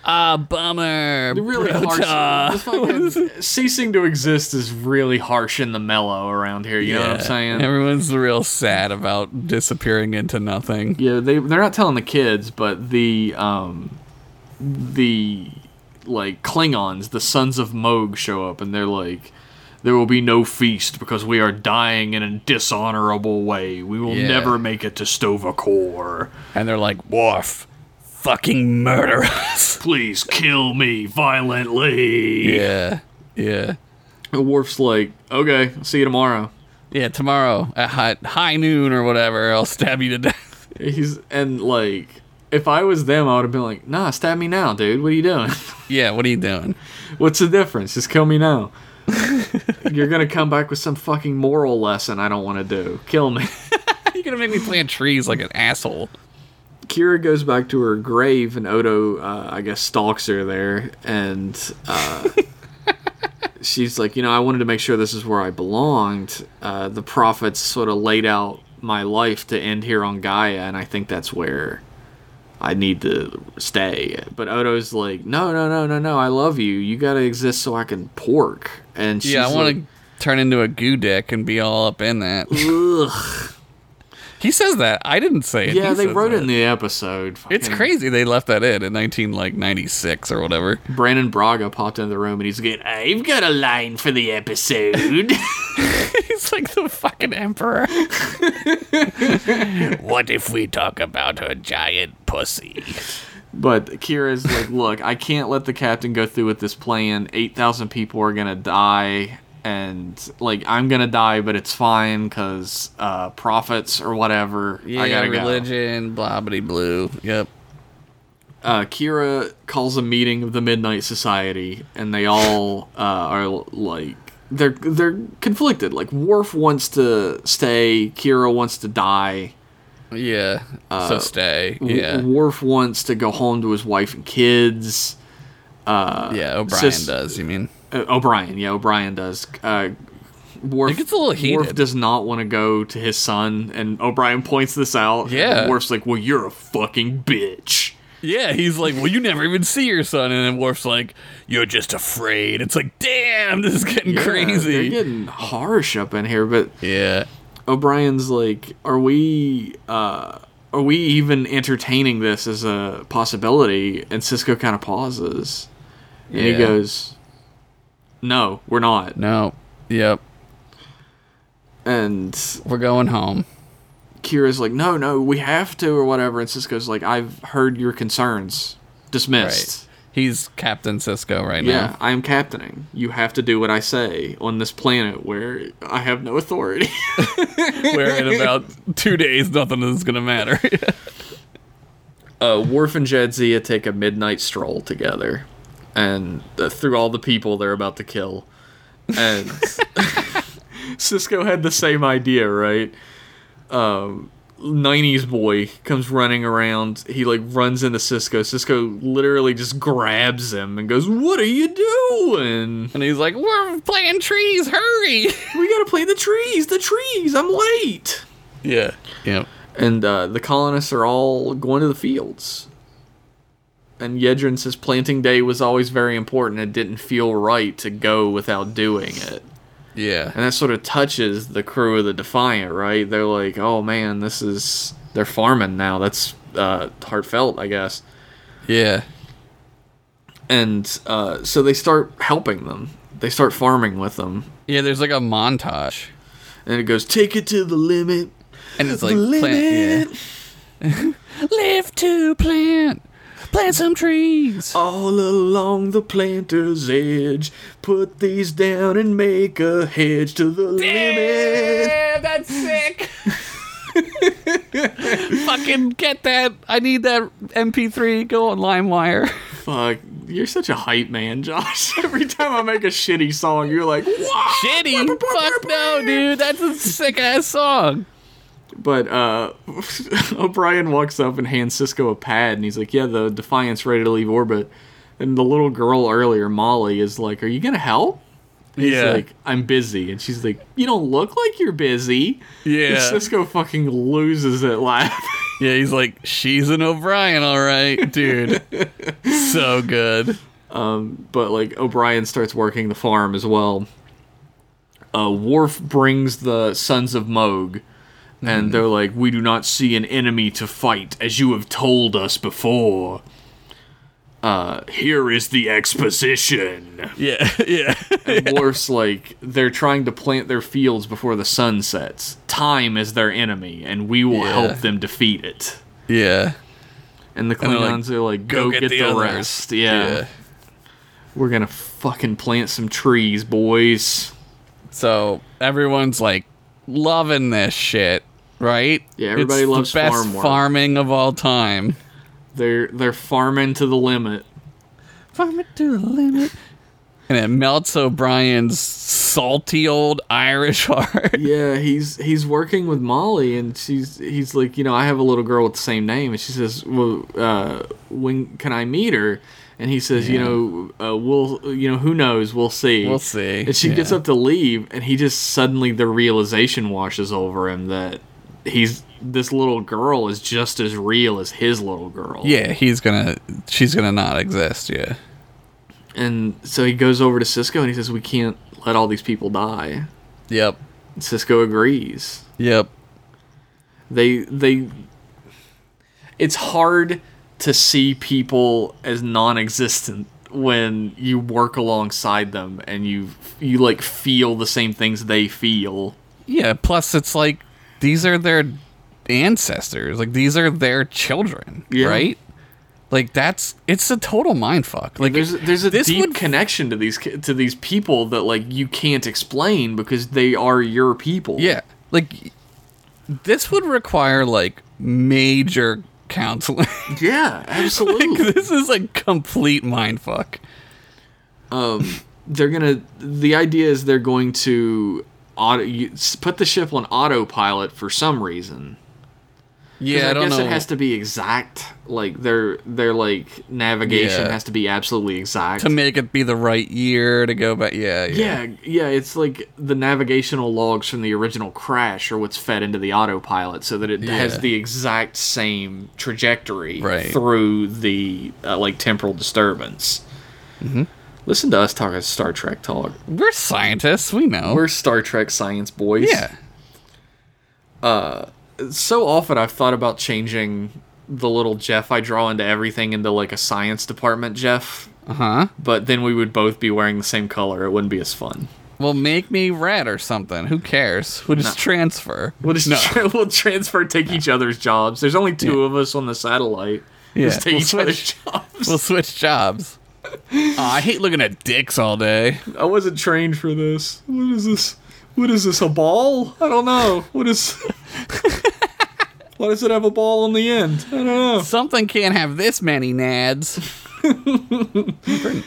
Ah, bummer. Really harsh. Fucking- ceasing to exist is really harsh in the mellow around here. You know what I'm saying? Everyone's real sad about disappearing into nothing. Yeah, they they're not telling the kids, but the um the like Klingons, the sons of Mogh show up and they're like There will be no feast because we are dying in a dishonorable way. We will Yeah. never make it to Sto-Vo-Kor. And they're like, Worf, fucking murder us. Please kill me violently. yeah. Yeah. And Worf's like, okay, see you tomorrow. Yeah, tomorrow at high, high noon or whatever, I'll stab you to death. He's and like, if I was them, I would have been like, nah, stab me now, dude. What are you doing? yeah, what are you doing? What's the difference? Just kill me now. You're gonna come back with some fucking moral lesson I don't want to do. Kill me. You're gonna make me plant trees like an asshole. Kira goes back to her grave, and Odo, uh, I guess, stalks her there, and uh, she's like, you know, I wanted to make sure this is where I belonged. Uh, the prophets sort of laid out my life to end here on Gaia, and I think that's where I need to stay. But Odo's like, no, no, no, no, no, I love you. You gotta exist so I can pork. And she's yeah, I want like, to turn into a goo dick and be all up in that. Ugh. He says that. I didn't say it. Yeah, He they wrote that. it in the episode. It's crazy they left that in in 19 like 96 or whatever. Brannon Braga popped into the room and he's like, I've got a line for the episode. He's like the fucking emperor. what if we talk about her giant pussy? But Kira's like, look, I can't let the captain go through with this plan. 8,000 people are going to die. And, like, I'm going to die, but it's fine because uh, prophets or whatever. Yeah, I gotta religion, blah blah blue. Yep. Uh, Kira calls a meeting of the Midnight Society, and they all uh, are like, they're they're conflicted. Like Worf wants to stay, Kira wants to die. Yeah. so stay. Yeah. Worf wants to go home to his wife and kids. Uh, yeah. O'Brien does. You mean? Uh, O'Brien, yeah, O'Brien does. Uh, Worf, It gets a little heated. Worf does not want to go to his son, and O'Brien points this out. and Yeah. Worf's like, "Well, you're a fucking bitch." Yeah. He's like, well, you never even see your son, and then Worf's like, you're just afraid. It's like, damn, this is getting Yeah, crazy. They're getting harsh up in here, but yeah. O'Brien's like, "Are we? uh Are we even entertaining this as a possibility?" And Sisko kind of pauses, and he goes, "No, we're not." No. Yep. And We're going home. Kira's like, no, no, we have to, or whatever. And Sisko's like, I've heard your concerns. Dismissed. Right. He's Captain Sisko right Yeah, now. Yeah, I am captaining. You have to do what I say on this planet where I have no authority. Where in about two days, nothing is gonna matter. uh, Worf and Jadzia take a midnight stroll together, and uh, through all the people they're about to kill, and Sisko had the same idea, right? Um, 90s boy comes running around. He like runs into Sisko. Sisko literally just grabs him and goes, "What are you doing? and he's like, "We're playing trees. Hurry!" We gotta play the trees. The trees. I'm late." yeah. Yeah. And uh, the colonists are all going to the fields. And Yedrin says planting day was always very important. It didn't feel right to go without doing it. Yeah. And that sort of touches the crew of the Defiant, right? They're like, oh man, this is. They're farming now. That's uh, heartfelt, I guess. Yeah. And uh, so they start helping them. They start farming with them. Yeah. There's like a montage, And it goes, take it to the limit. and it's like limit. plant. Yeah. Live to plant. Plant some trees. All along the planter's edge, put these down and make a hedge to the limit. Yeah, that's sick. Fucking get that. I need that MP3. Go on LimeWire. Fuck, you're such a hype man, Josh. Every time I make a shitty song, you're like, wow. Shitty. Fuck no, dude. That's a sick ass song. But uh, O'Brien walks up and hands Sisko a pad, and he's like, yeah, the Defiant's ready to leave orbit. And the little girl earlier, Molly, is like, are you gonna help? He's Yeah. like, I'm busy. And she's like, you don't look like you're busy. And Yeah. Sisko fucking loses it laughing. Yeah, he's like, she's an O'Brien, all right, dude. so good. Um, but like O'Brien starts working the farm as well. Uh, Worf brings the sons of Mogh, and they're like, "We do not see an enemy to fight, as you have told us before." uh, here is the exposition. Yeah, yeah. And Worf's like, they're trying to plant their fields before the sun sets. Time is their enemy, and we will Yeah. help them defeat it. yeah. And the And they're like, are like, go, get, the, others." rest. Yeah. We're gonna fucking plant some trees, boys. So everyone's like loving this shit, right? Yeah, everybody it's loves the best farm farming of all time. They're they're farming to the limit. Farming to the limit. And it melts O'Brien's salty old Irish heart. Yeah, he's he's working with Molly, and she's he's like, you know, I have a little girl with the same name, and she says, well, uh, when can I meet her? And he says, you know, uh, we'll, you know, who knows? We'll see. We'll see, And she gets up to leave, and he just suddenly the realization washes over him that he's this little girl is just as real as his little girl. Yeah, he's gonna. She's gonna not exist. Yeah. And so he goes over to Sisko, and he says, we can't let all these people die. Yep. And Sisko agrees. Yep. they they it's hard to see people as non-existent when you work alongside them and you you like feel the same things they feel Yeah. Plus, it's like these are their ancestors. Like these are their children. Yeah. Right. Like that's it's a total mind fuck. Like there's there's a this deep would connection to these to these people that like you can't explain because they are your people Yeah. Like this would require like major counseling. yeah absolutely like this is a complete mind fuck. Um, they're gonna the idea is they're going to auto you, put the ship on autopilot for some reason Yeah, I, I, don't guess know. it has to be exact. Like their their like navigation Yeah. has to be absolutely exact. to make it be the right year to go back. Yeah, yeah. yeah, yeah, it's like the navigational logs from the original crash are what's fed into the autopilot, so that it has the exact same trajectory Right. through the uh, like temporal disturbance. Mm-hmm. Listen to us talking Star Trek talk. We're scientists. We know. We're Star Trek science boys. yeah. So often I've thought about changing the little Jeff I draw into everything into like a science department Jeff, Uh huh. but then we would both be wearing the same color. It wouldn't be as fun. Well, make me red or something. Who cares? We'll just transfer. We'll just No. tra- we'll transfer, take each other's jobs. There's only two of us on the satellite. Yeah, Just take we'll each switch. other's jobs. We'll switch jobs. Aw, I hate looking at dicks all day. I wasn't trained for this. What is this? What is this? A ball? I don't know. What is? Why does it have a ball on the end? I don't know. Something can't have this many nads.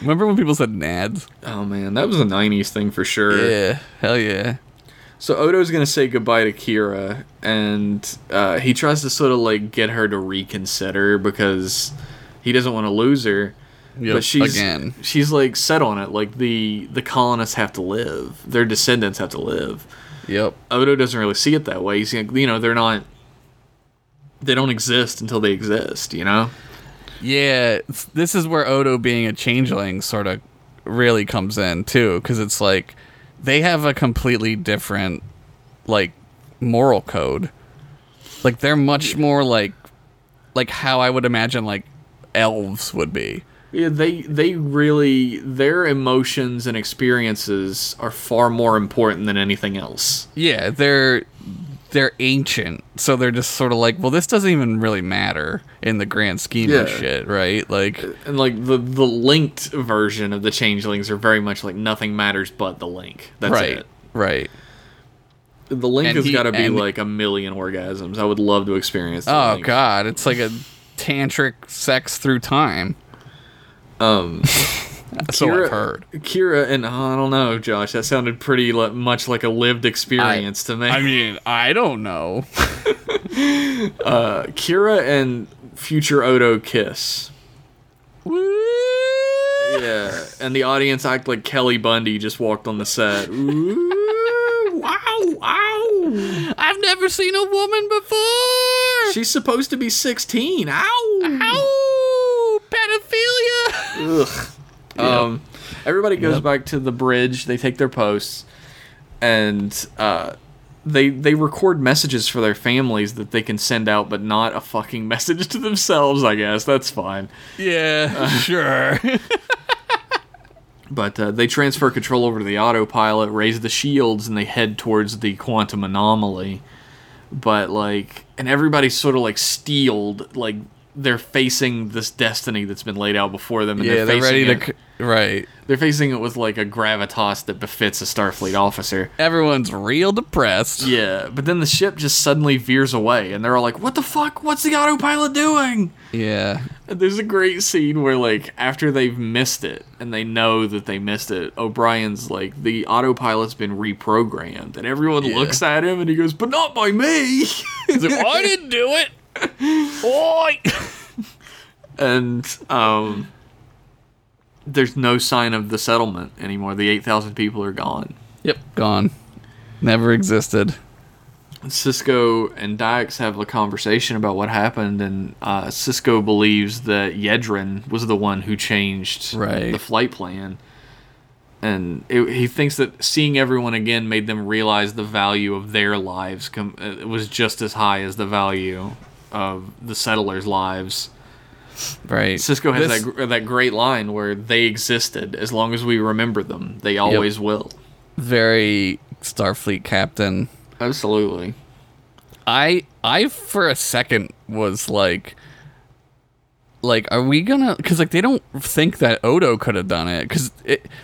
Remember when people said nads? Oh man, that was a '90s thing for sure. Yeah, hell yeah. So Odo's gonna say goodbye to Kira, and uh, he tries to sort of like get her to reconsider because he doesn't want to lose her. Yep, but she's again. she's like set on it. Like the the colonists have to live, their descendants have to live. Yep. Odo doesn't really see it that way. He's like, you know, they're not. They don't exist until they exist. You know. Yeah, this is where Odo being a changeling sort of really comes in too, because it's like they have a completely different like moral code. Like they're much more like like how I would imagine like elves would be. Yeah, they they really their emotions and experiences are far more important than anything else. Yeah, they're they're ancient, so they're just sort of like, well, this doesn't even really matter in the grand scheme of shit, right? Like, And like the the linked version of the changelings are very much like nothing matters but the link. That's right, it. right. The link And has got to be like a million orgasms. I would love to experience. Oh link. god, it's like a tantric sex through time. Um, So Kira, I've heard. Kira and I don't know, Josh. That sounded pretty much like a lived experience to me. I mean, I don't know. Kira and future Odo kiss. Yeah, and the audience act like Kelly Bundy just walked on the set. Ooh, wow, wow. I've never seen a woman before. She's supposed to be 16. Ow. Ow! Ugh. Um, everybody goes back to the bridge. They take their posts, and uh, they they record messages for their families that they can send out, but not a fucking message to themselves. I guess that's fine. Yeah, sure. But uh, they transfer control over to the autopilot, raise the shields, and they head towards the quantum anomaly. But like, and everybody's sort of like steeled, like they're facing this destiny that's been laid out before them. And yeah, they're, they're facing ready it, to. Right. They're facing it with like a gravitas that befits a Starfleet officer. Everyone's real depressed. Yeah, but then the ship just suddenly veers away, and they're all like, "What the fuck? What's the autopilot doing?" Yeah. And there's a great scene where, like, after they've missed it, and they know that they missed it, O'Brien's like, "The autopilot's been reprogrammed," and everyone Yeah. looks at him, and he goes, "But not by me." Like, I didn't do it. Oi. and um, there's no sign of the settlement anymore. The eight thousand people are gone. Yep. Gone. Never existed. Sisko and Dax have a conversation about what happened, and uh, Sisko believes that Yedrin was the one who changed Right. the flight plan. And it, he thinks that seeing everyone again made them realize the value of their lives com- uh, was just as high as the value of the settlers' lives. Right. Sisko has This- that gr- that great line where they existed as long as we remember them. They always will. very Starfleet captain. Absolutely. I I for a second was like like are we gonna because like they don't think that Odo could have done it because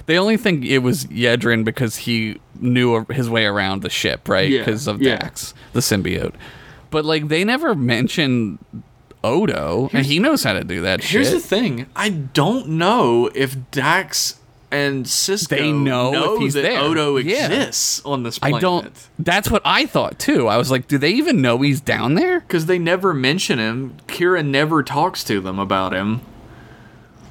they only think it was Yedrin because he knew his way around the ship right Yeah, because of yeah. Dax the symbiote but like they never mention Odo and he knows how to do that Here's shit the thing: I don't know if Dax and Sisko They know if he's that there. Odo Yeah. exists on this planet. I don't that's what I thought too I was like do they even know he's down there because they never mention him. Kira never talks to them about him.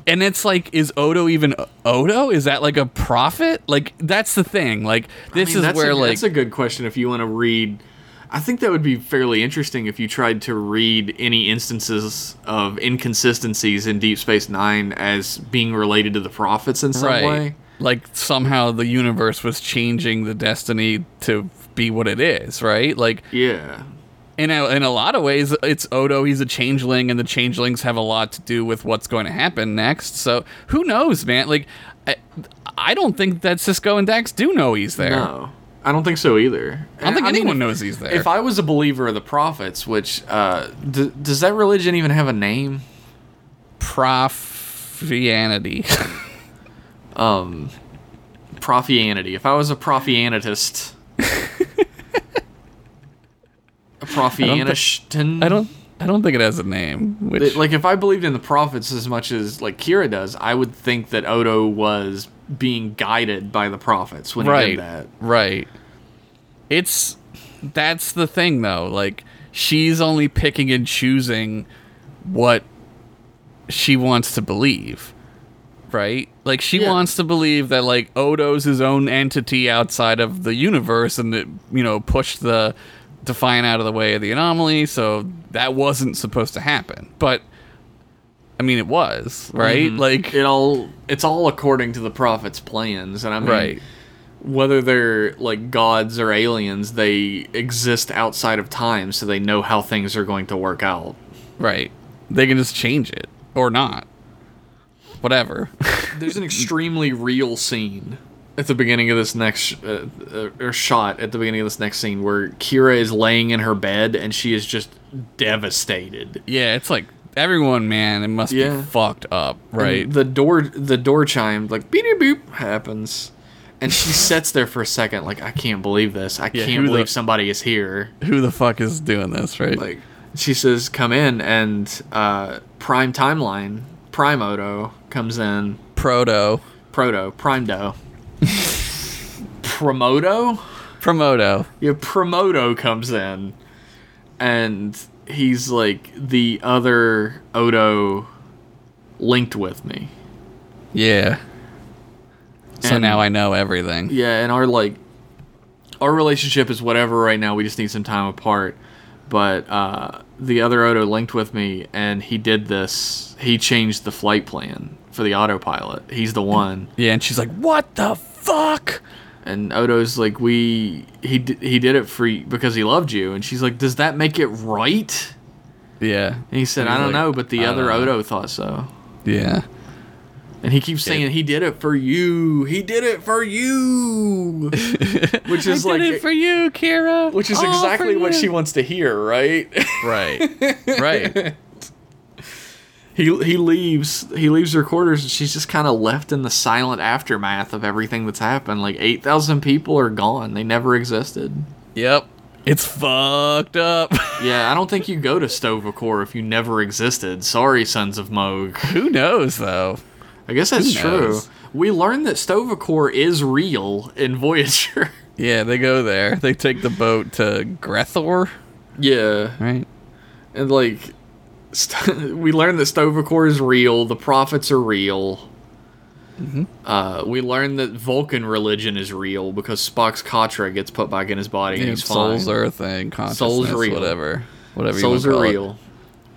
And it's like, is Odo even Odo? Is that like a prophet? Like that's the thing. Like this I mean, is where a, like that's a good question. If you want to read, I think that would be fairly interesting if you tried to read any instances of inconsistencies in Deep Space Nine as being related to the prophets in some right. way. Like somehow the universe was changing the destiny to be what it is, right? Like Yeah. in a, in a lot of ways, it's Odo. He's a changeling, and the changelings have a lot to do with what's going to happen next. So who knows, man? Like I, I don't think that Sisko and Dax do know he's there. No, I don't think so either. I don't think mean, anyone if- knows he's there. If I was a believer of the prophets, which uh, d- does that religion even have a name? Profianity. Um, Profianity. If I was a Profianitist, a Profianistan. I don't. I don't think it has a name. Which like if I believed in the prophets as much as like Kira does, I would think that Odo was being guided by the prophets when he right did that. right it's that's the thing though like she's only picking and choosing what she wants to believe right like she Yeah. wants to believe that like odo's his own entity outside of the universe and that you know pushed the defiant out of the way of the anomaly so that wasn't supposed to happen but i mean it was right Mhm. like it all it's all according to the prophets' plans, and I mean, right whether they're like gods or aliens, they exist outside of time, so they know how things are going to work out. Right. They can just change it or not. Whatever. There's an extremely real scene at the beginning of this next uh, uh, or shot at the beginning of this next scene where Kira is laying in her bed and she is just devastated. yeah, it's like everyone, man, it must Yeah. be fucked up, right? And the door the door chime like beep boop happens. And she sits there for a second like I can't believe this. I Yeah, can't who the- believe somebody is here. Who the fuck is doing this, right? Like she says come in and uh Prime Timeline Prime Odo comes in Proto. Proto Prime Do Promoto Promoto. Yeah, Promoto comes in, and he's like the other Odo linked with me. Yeah. So And- now I know everything. Yeah, and our like our relationship is whatever right now. We just need some time apart. But uh, the other Odo linked with me, and he did this. He changed the flight plan for the autopilot. He's the one. Yeah, and she's like, "What the fuck?" And Odo's like, we he d- he did it for because he loved you, and she's like, does that make it right? Yeah. And he said, He's I don't like, know, but the "I don't other know." Odo thought so. Yeah. And he keeps saying he did it for you. He did it for you, which is like did it for you, Kira. which is All exactly what she wants to hear, right? Right. right. he he leaves he leaves her quarters and she's just kind of left in the silent aftermath of everything that's happened. Like eight thousand people are gone. They never existed. Yep. It's fucked up. Yeah, I don't think you go to Sto-Vo-Kor if you never existed. Sorry, sons of Mogh. Who knows though? I guess that's true. We learned that Sto-Vo-Kor is real in Voyager. Yeah, they go there. They take the boat to Gre'thor, yeah, right? and like st- we learned that Sto-Vo-Kor is real. The prophets are real. Uh, we learned that Vulcan religion is real because Spock's Katra gets put back in his body and Yeah, he's souls fine. are a thing. Consciousness, Souls real. whatever, whatever. Souls are real.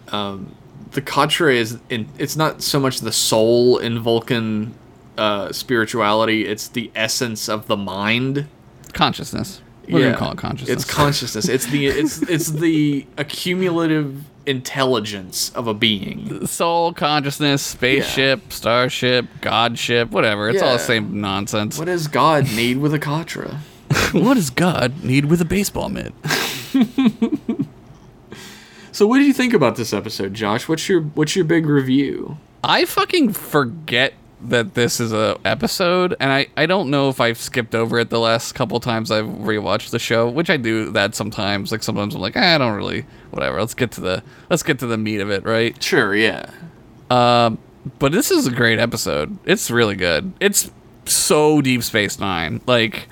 Um, the Katra is in. It's not so much the soul in Vulcan uh, spirituality; it's the essence of the mind. Consciousness. We're call it consciousness. It's consciousness. It's the it's it's the accumulative intelligence of a being. soul, consciousness, spaceship, starship, godship, whatever. It's all the same nonsense. What does God need with a Katra? what does God need with a baseball mitt? So, what do you think about this episode, Josh? What's your what's your big review? I fucking forget that this is a episode, and I, I don't know if I've skipped over it the last couple times I've rewatched the show, which I do that sometimes. Like sometimes I'm like, eh, I don't really, whatever. Let's get to the let's get to the meat of it, right? Sure, yeah. Um, but this is a great episode. It's really good. It's so Deep Space Nine. Like,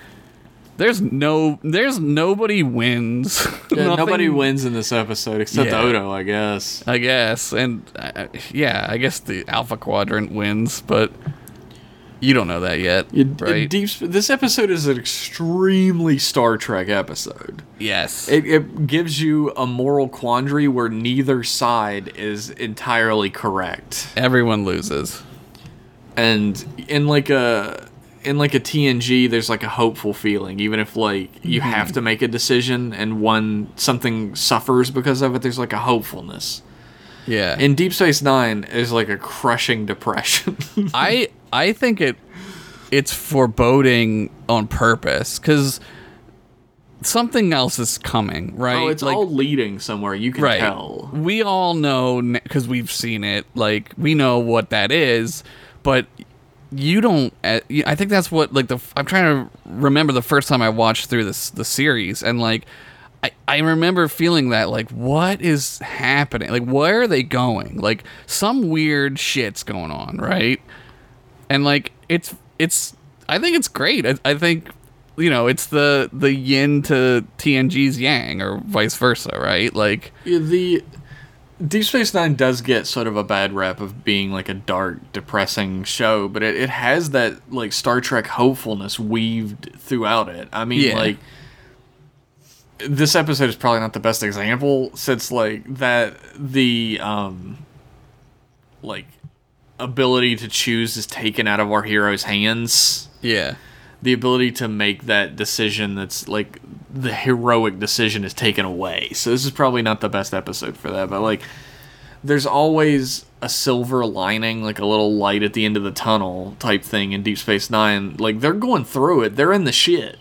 there's no, there's nobody wins. Yeah, nobody wins in this episode except Yeah. Odo, I guess. I guess, and uh, yeah, I guess the Alpha Quadrant wins, but you don't know that yet, You- right? Deep, this episode is an extremely Star Trek episode. yes, It, it gives you a moral quandary where neither side is entirely correct. everyone loses. and in like a in like a TNG there's like a hopeful feeling even if like you Mm-hmm. have to make a decision and one something suffers because of it there's like a hopefulness Yeah, in Deep Space 9 is like a crushing depression I I think it it's foreboding on purpose because something else is coming, right? oh it's Like- all leading somewhere you can right. tell We all know because we've seen it. Like we know what that is, but you don't. uh, I think that's what like the. I'm trying to remember the first time I watched through this the series, and like I I remember feeling that like what is happening? Like where are they going? Like some weird shit's going on, right? And like it's it's. I think it's great. I, I think. You know, it's the the yin to TNG's yang, or vice versa, right? Like, the Deep Space Nine does get sort of a bad rep of being like a dark, depressing show, but it, it has that like Star Trek hopefulness weaved throughout it. I mean, Yeah. like this episode is probably not the best example since like that the um like ability to choose is taken out of our heroes' hands yeah, the ability to make that decision that's like the heroic decision is taken away. So this is probably not the best episode for that, but like there's always a silver lining, like a little light at the end of the tunnel type thing in Deep Space 9. Like they're going through it. They're in the shit.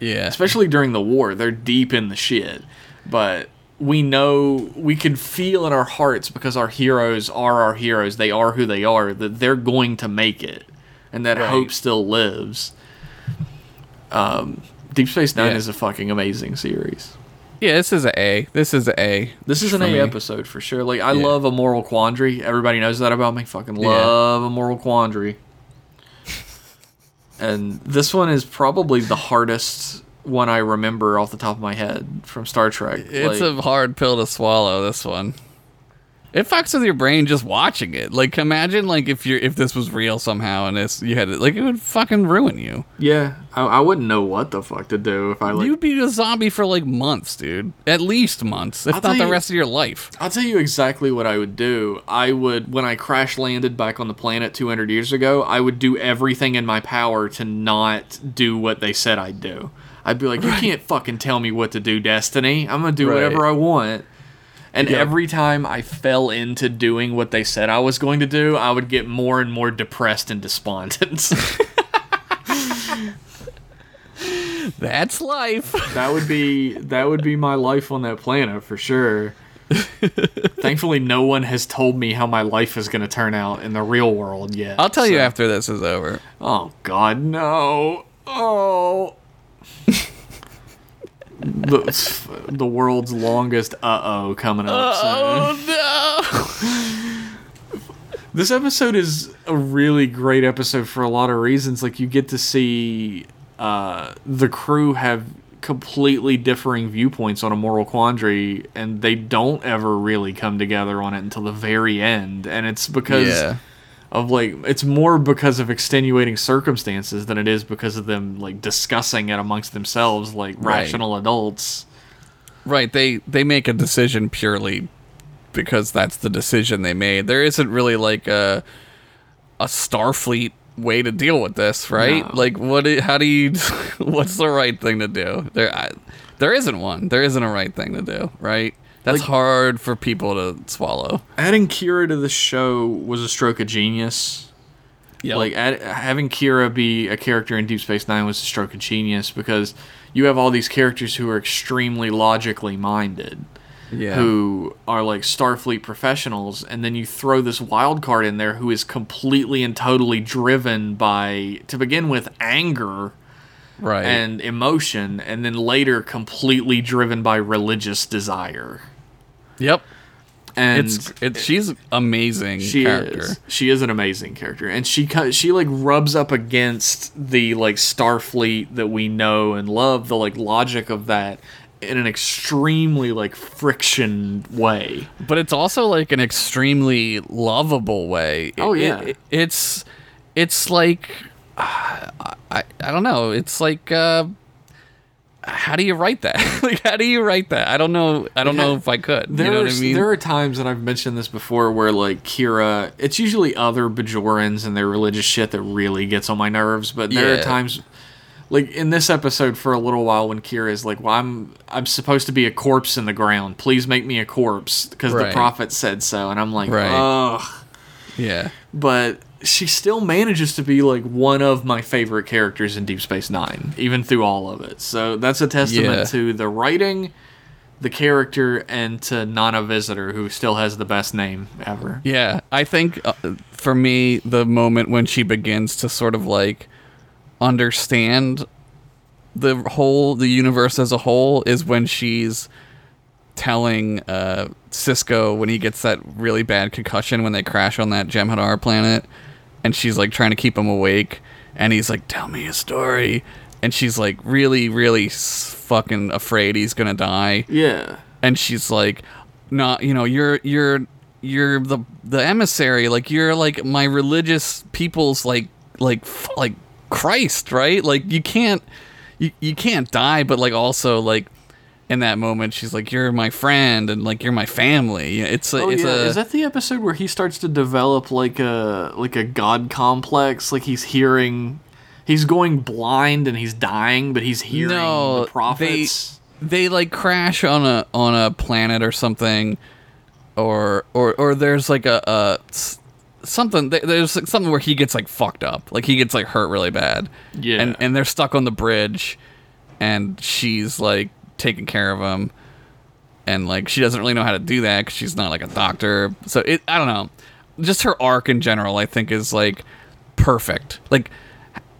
yeah, Especially during the war, they're deep in the shit. But we know we can feel in our hearts because our heroes are our heroes. They are who they are that they're going to make it. And that Right. hope still lives. Um, Deep Space Nine Yeah. is a fucking amazing series. yeah. This is a A. This is a A. This is an A me. episode for sure. Like I Yeah. love a moral quandary. Everybody knows that about me. Fucking Yeah. love a moral quandary. and this one is probably the hardest one I remember off the top of my head from Star Trek. It's Like, a hard pill to swallow. This one. It fucks with your brain just watching it. Like imagine like if you're if this was real somehow and this you had it like it would fucking ruin you. Yeah, I, I wouldn't know what the fuck to do if I like. You'd be a zombie for like months, dude. At least months, if I'll not the you- rest of your life. I'll tell you exactly what I would do. I would, when I crash landed back on the planet 200 years ago, I would do everything in my power to not do what they said I'd do. I'd be like, you can't fucking tell me what to do, Destiny. I'm gonna do Right. whatever I want. And Yeah. every time I fell into doing what they said I was going to do, I would get more and more depressed and despondent. That's life. that would be that would be my life on that planet for sure. Thankfully, no one has told me how my life is going to turn out in the real world yet. I'll tell you after this is over. Oh God, no! Oh, the, the world's longest uh oh coming up soon. Oh no. This episode is a really great episode for a lot of reasons. Like you get to see uh, the crew have completely differing viewpoints on a moral quandary, and they don't ever really come together on it until the very end. And it's because Yeah. Of like it's more because of extenuating circumstances than it is because of them like discussing it amongst themselves like Right. rational adults. Right, they they make a decision purely because that's the decision they made. There isn't really like a a Starfleet way to deal with this, right? No. Like what i- how do you what's the right thing to do? There I, there isn't one. There isn't a right thing to do, right? That's Like- hard for people to swallow. Adding Kira to the show was a stroke of genius. Yeah. Like add, having Kira be a character in Deep Space Nine was a stroke of genius because you have all these characters who are extremely logically minded, yeah. who are like Starfleet professionals, and then you throw this wild card in there who is completely and totally driven by, to begin with, anger right. and emotion, and then later completely driven by religious desire. Yep. And It's it's she's amazing she character. is she is an amazing character and she she like rubs up against the like starfleet that we know and love the like logic of that in an extremely like friction way but it's also like an extremely lovable way. Oh, It- yeah. it- it's it's like uh, I I don't know. It's like uh, how do you write that? like how do you write that? I don't know. I don't know if I could. there you know are what I mean? there are times and I've mentioned this before where like Kira it's usually other Bajorans and their religious shit that really gets on my nerves but there Yeah. are times like in this episode for a little while when Kira is like well I'm I'm supposed to be a corpse in the ground please make me a corpse because the prophet said so and I'm like Right. ugh yeah. but she still manages to be like one of my favorite characters in Deep Space Nine, even through all of it. So that's a testament Yeah. to the writing, the character, and to Nana Visitor, who still has the best name ever. Yeah, I think uh, for me, the moment when she begins to sort of like understand the whole, the universe as a whole, is when she's telling uh, Sisko when he gets that really bad concussion when they crash on that Jem'Hadar planet, and she's like trying to keep him awake, and he's like, "Tell me a story," and she's like really, really fucking afraid he's gonna die Yeah. and she's like not you know you're you're you're the the emissary like you're like my religious people's like like f- like christ right like you can't you, you can't die but like also like in that moment she's like you're my friend and like you're my family it's a Oh it's yeah. a Is that the episode where he starts to develop like a like a god complex? Like he's hearing, he's going blind and he's dying, but he's hearing no the prophets. they they like crash on a on a planet or something or or or there's like a, a something there's like something where he gets like fucked up like he gets like hurt really bad Yeah. and and they're stuck on the bridge and she's like taking care of him and like she doesn't really know how to do that because she's not like a doctor. So it i don't know. Just her arc in general i think is like perfect. Like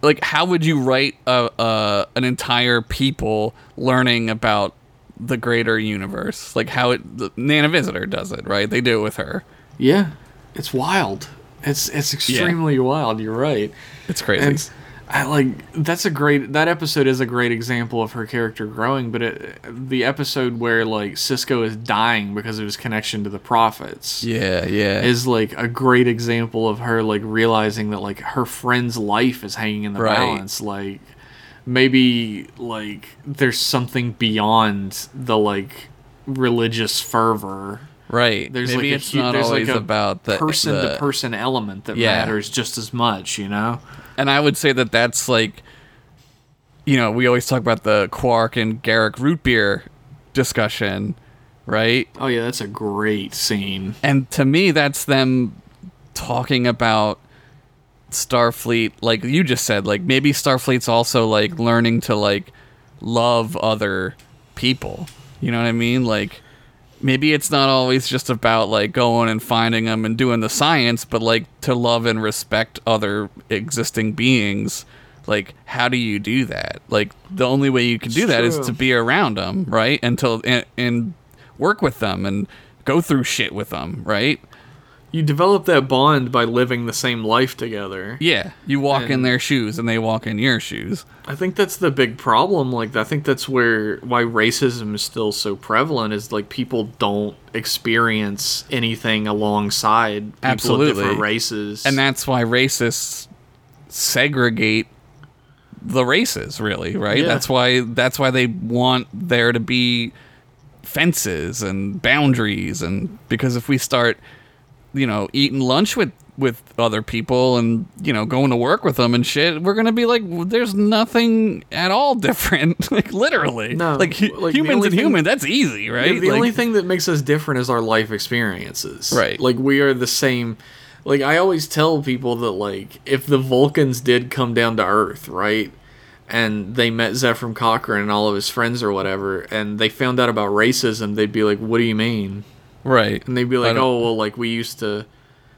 like how would you write a, a an entire people learning about the greater universe? Like how it the nana visitor does it right? They do it with her. Yeah. It's wild. It's it's extremely wild. You're right. it's crazy. And I like that's a great that episode is a great example of her character growing, but it, the episode where like Sisko is dying because of his connection to the prophets Yeah, yeah. is like a great example of her like realizing that like her friend's life is hanging in the Right. balance like maybe like there's something beyond the like religious fervor right. there's Maybe like it's a, not always like about the person the- to person element that Yeah. matters just as much you know and I would say that that's like, you know, we always talk about the Quark and Garak root beer discussion, right? oh yeah that's a great scene And to me, that's them talking about Starfleet, like you just said, like maybe Starfleet's also like learning to like love other people. You know what I mean? Like maybe it's not always just about like going and finding them and doing the science, but like to love and respect other existing beings. Like, how do you do that? Like, the only way you can do that is true. to be around them, right? Until and, and work with them and go through shit with them, right? You develop that bond by living the same life together Yeah, you walk in their shoes and they walk in your shoes. I think that's the big problem. Like, I think that's where why racism is still so prevalent is like people don't experience anything alongside people Absolutely. of different races. And that's why racists segregate the races, really, right? Yeah. That's why that's why they want there to be fences and boundaries and because if we start you know eating lunch with with other people and you know going to work with them and shit we're gonna be like there's nothing at all different like literally No, like, hu- like, humans and human that's easy right Yeah, the Like- only thing that makes us different is our life experiences. Right. Like we are the same. Like I always tell people that like if the Vulcans did come down to Earth, right, and they met Zefram Cochrane and all of his friends or whatever, and they found out about racism, they'd be like, "What do you mean?" Right And they'd be like, "Oh, well, like we used to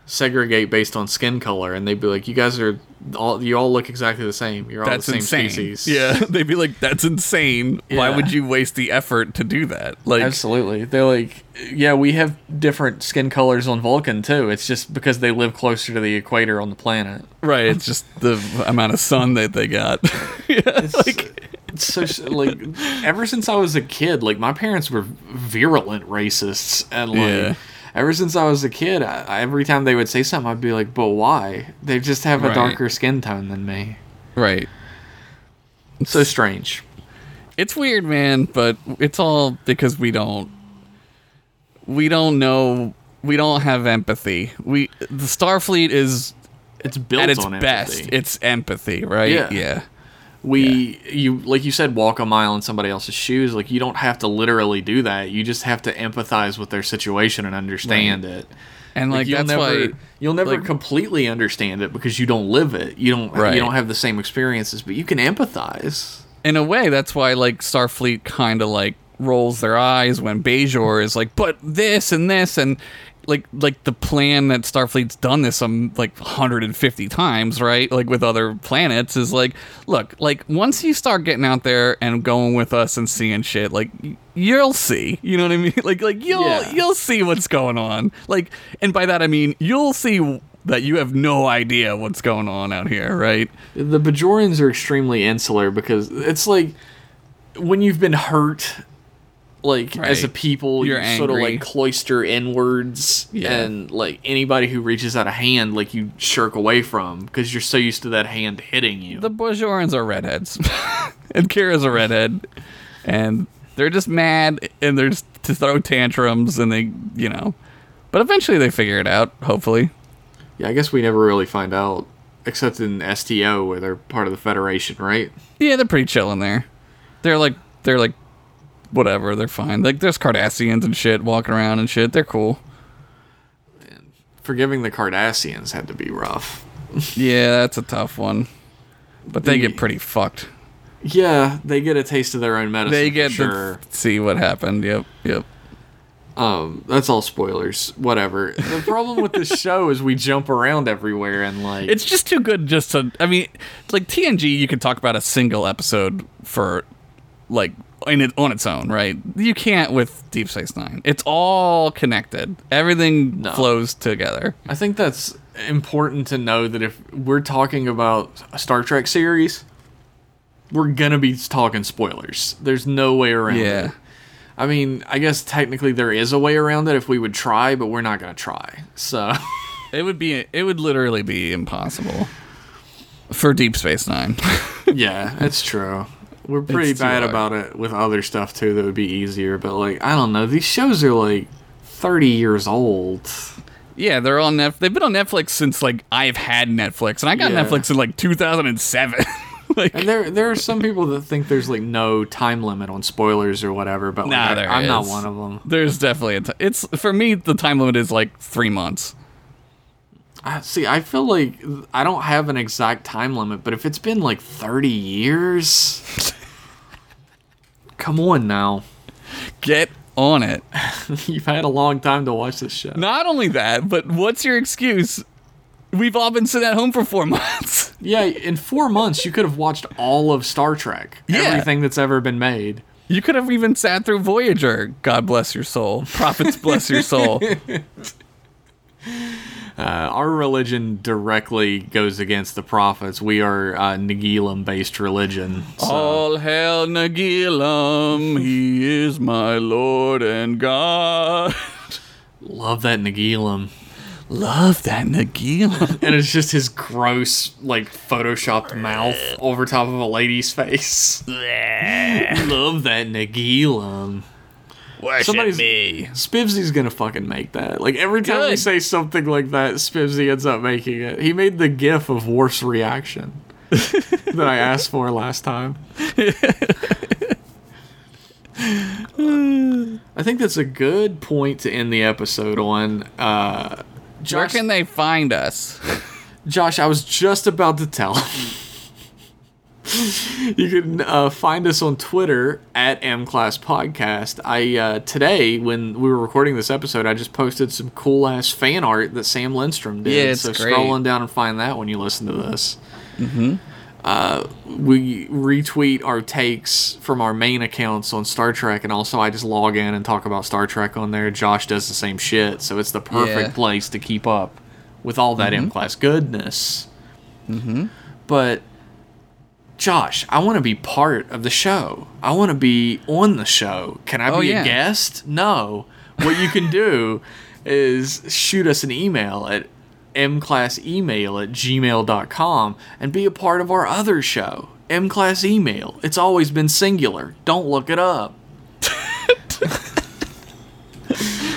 segregate based on skin color," and they'd be like, "You guys are all you all look exactly the same. You're all that's the same insane. species." Yeah, they'd be like, "That's insane. Why would you waste the effort to do that?" Like, Absolutely. They're like, yeah, we have different skin colors on Vulcan too. It's just because they live closer to the equator on the planet. right? It's just the amount of sun that they got. yeah, like, It's so like ever since I was a kid, like my parents were virulent racists, and like Yeah. ever since I was a kid, I, every time they would say something, I'd be like, but why? They just have a Right. darker skin tone than me. right. So strange. It's weird, man, but it's all because we don't we don't know we don't have empathy. We the Starfleet is It's built at its on best. empathy. It's empathy, right? Yeah. yeah. We you like you said walk a mile in somebody else's shoes. Like you don't have to literally do that. You just have to empathize with their situation and understand it. And like, you'll that's never why you'll never like- completely understand it because you don't live it. You don't Right. you don't have the same experiences but you can empathize. In a way, that's why like Starfleet kind of like rolls their eyes when Bajor is like, but this and this and like like the plan that Starfleet's done this um like 150 times, right? Like with other planets is like, look, like once you start getting out there and going with us and seeing shit, like you'll see, you know what I mean? Like like you'll Yeah. you'll see what's going on. Like and by that I mean you'll see that you have no idea what's going on out here, right? the bajorans are extremely insular because it's like when you've been hurt like as a people You're you sort of like cloister inwards Yeah. and like anybody who reaches out a hand like you shirk away from because you're so used to that hand hitting you The Bajorans are redheads, and Kira's a redhead, and they're just mad and they're just to throw tantrums, and they, you know, but eventually they figure it out. Hopefully, Yeah, I guess we never really find out, except in STO where they're part of the Federation, right? yeah, they're pretty chill in there. They're like, they're like, whatever, they're fine. Like, there's Cardassians and shit walking around and shit. They're cool. Forgiving the Cardassians had to be rough. Yeah, that's a tough one, but they The- get pretty fucked. Yeah, they get a taste of their own medicine. They get sure. to see what happened. Yep, yep. Um, that's all spoilers. Whatever. The problem with this show is we jump around everywhere and like It's just too good just to. I mean, like TNG, you can talk about a single episode for like in it on its own, right? You can't with Deep Space Nine. It's all connected. Everything No. flows together. I think that's important to know that if we're talking about a Star Trek series, we're gonna be talking spoilers. There's no way around Yeah. it. I mean, I guess technically there is a way around it if we would try, but we're not gonna try. So It would be. It would literally be impossible for Deep Space Nine. yeah, it's true. We're pretty bad hard. about it with other stuff too that would be easier, but like I don't know, these shows are like 30 years old. yeah, they're on Netflix. They've been on Netflix since like I've had Netflix, and I got Yeah. Netflix in like 2007. like, And there there are some people that think there's like no time limit on spoilers or whatever, but like, Nah, there I'm not one of them. there's definitely a. T- it's for me. The time limit is like three months. I, see, I feel like I don't have an exact time limit, but if it's been like 30 years, come on now. Get on it. You've had a long time to watch this show. Not only that, but what's your excuse? We've all been sitting at home for four months. Yeah, in four months, you could have watched all of Star Trek, Yeah. everything that's ever been made. You could have even sat through Voyager. God bless your soul. Prophets bless your soul. Uh, our religion directly goes against the prophets. We are uh, Nagilum based religion. So. All hail Nagilum, he is my Lord and God. Love that Nagilum. Love that Nagilum. And it's just his gross, like, photoshopped mouth over top of a lady's face. Love that Nagilum. Worship Somebody's- me. Spivsy's gonna fucking make that. Like every time we say something like that, Spivsy ends up making it. He made the gif of Worf's reaction that I asked for last time. I think that's a good point to end the episode on. Uh, Where can they find us? Josh, I was just about to tell. you can uh, find us on Twitter at M Class Podcast. I uh, today when we were recording this episode, I just posted some cool ass fan art that Sam Lindstrom did. Yeah, it's so great. scroll on down and find that when you listen to this. Mm-hmm. Uh, we retweet our takes from our main accounts on Star Trek, and also I just log in and talk about Star Trek on there. Josh does the same shit, so it's the perfect Yeah. place to keep up with all that M class goodness. Mm-hmm. But Josh, I want to be part of the show. I want to be on the show. Can I Oh, be yeah. a guest? No. What you can do is shoot us an email at mclassemail at gmail.com and be a part of our other show, mclass email. It's always been singular. Don't look it up.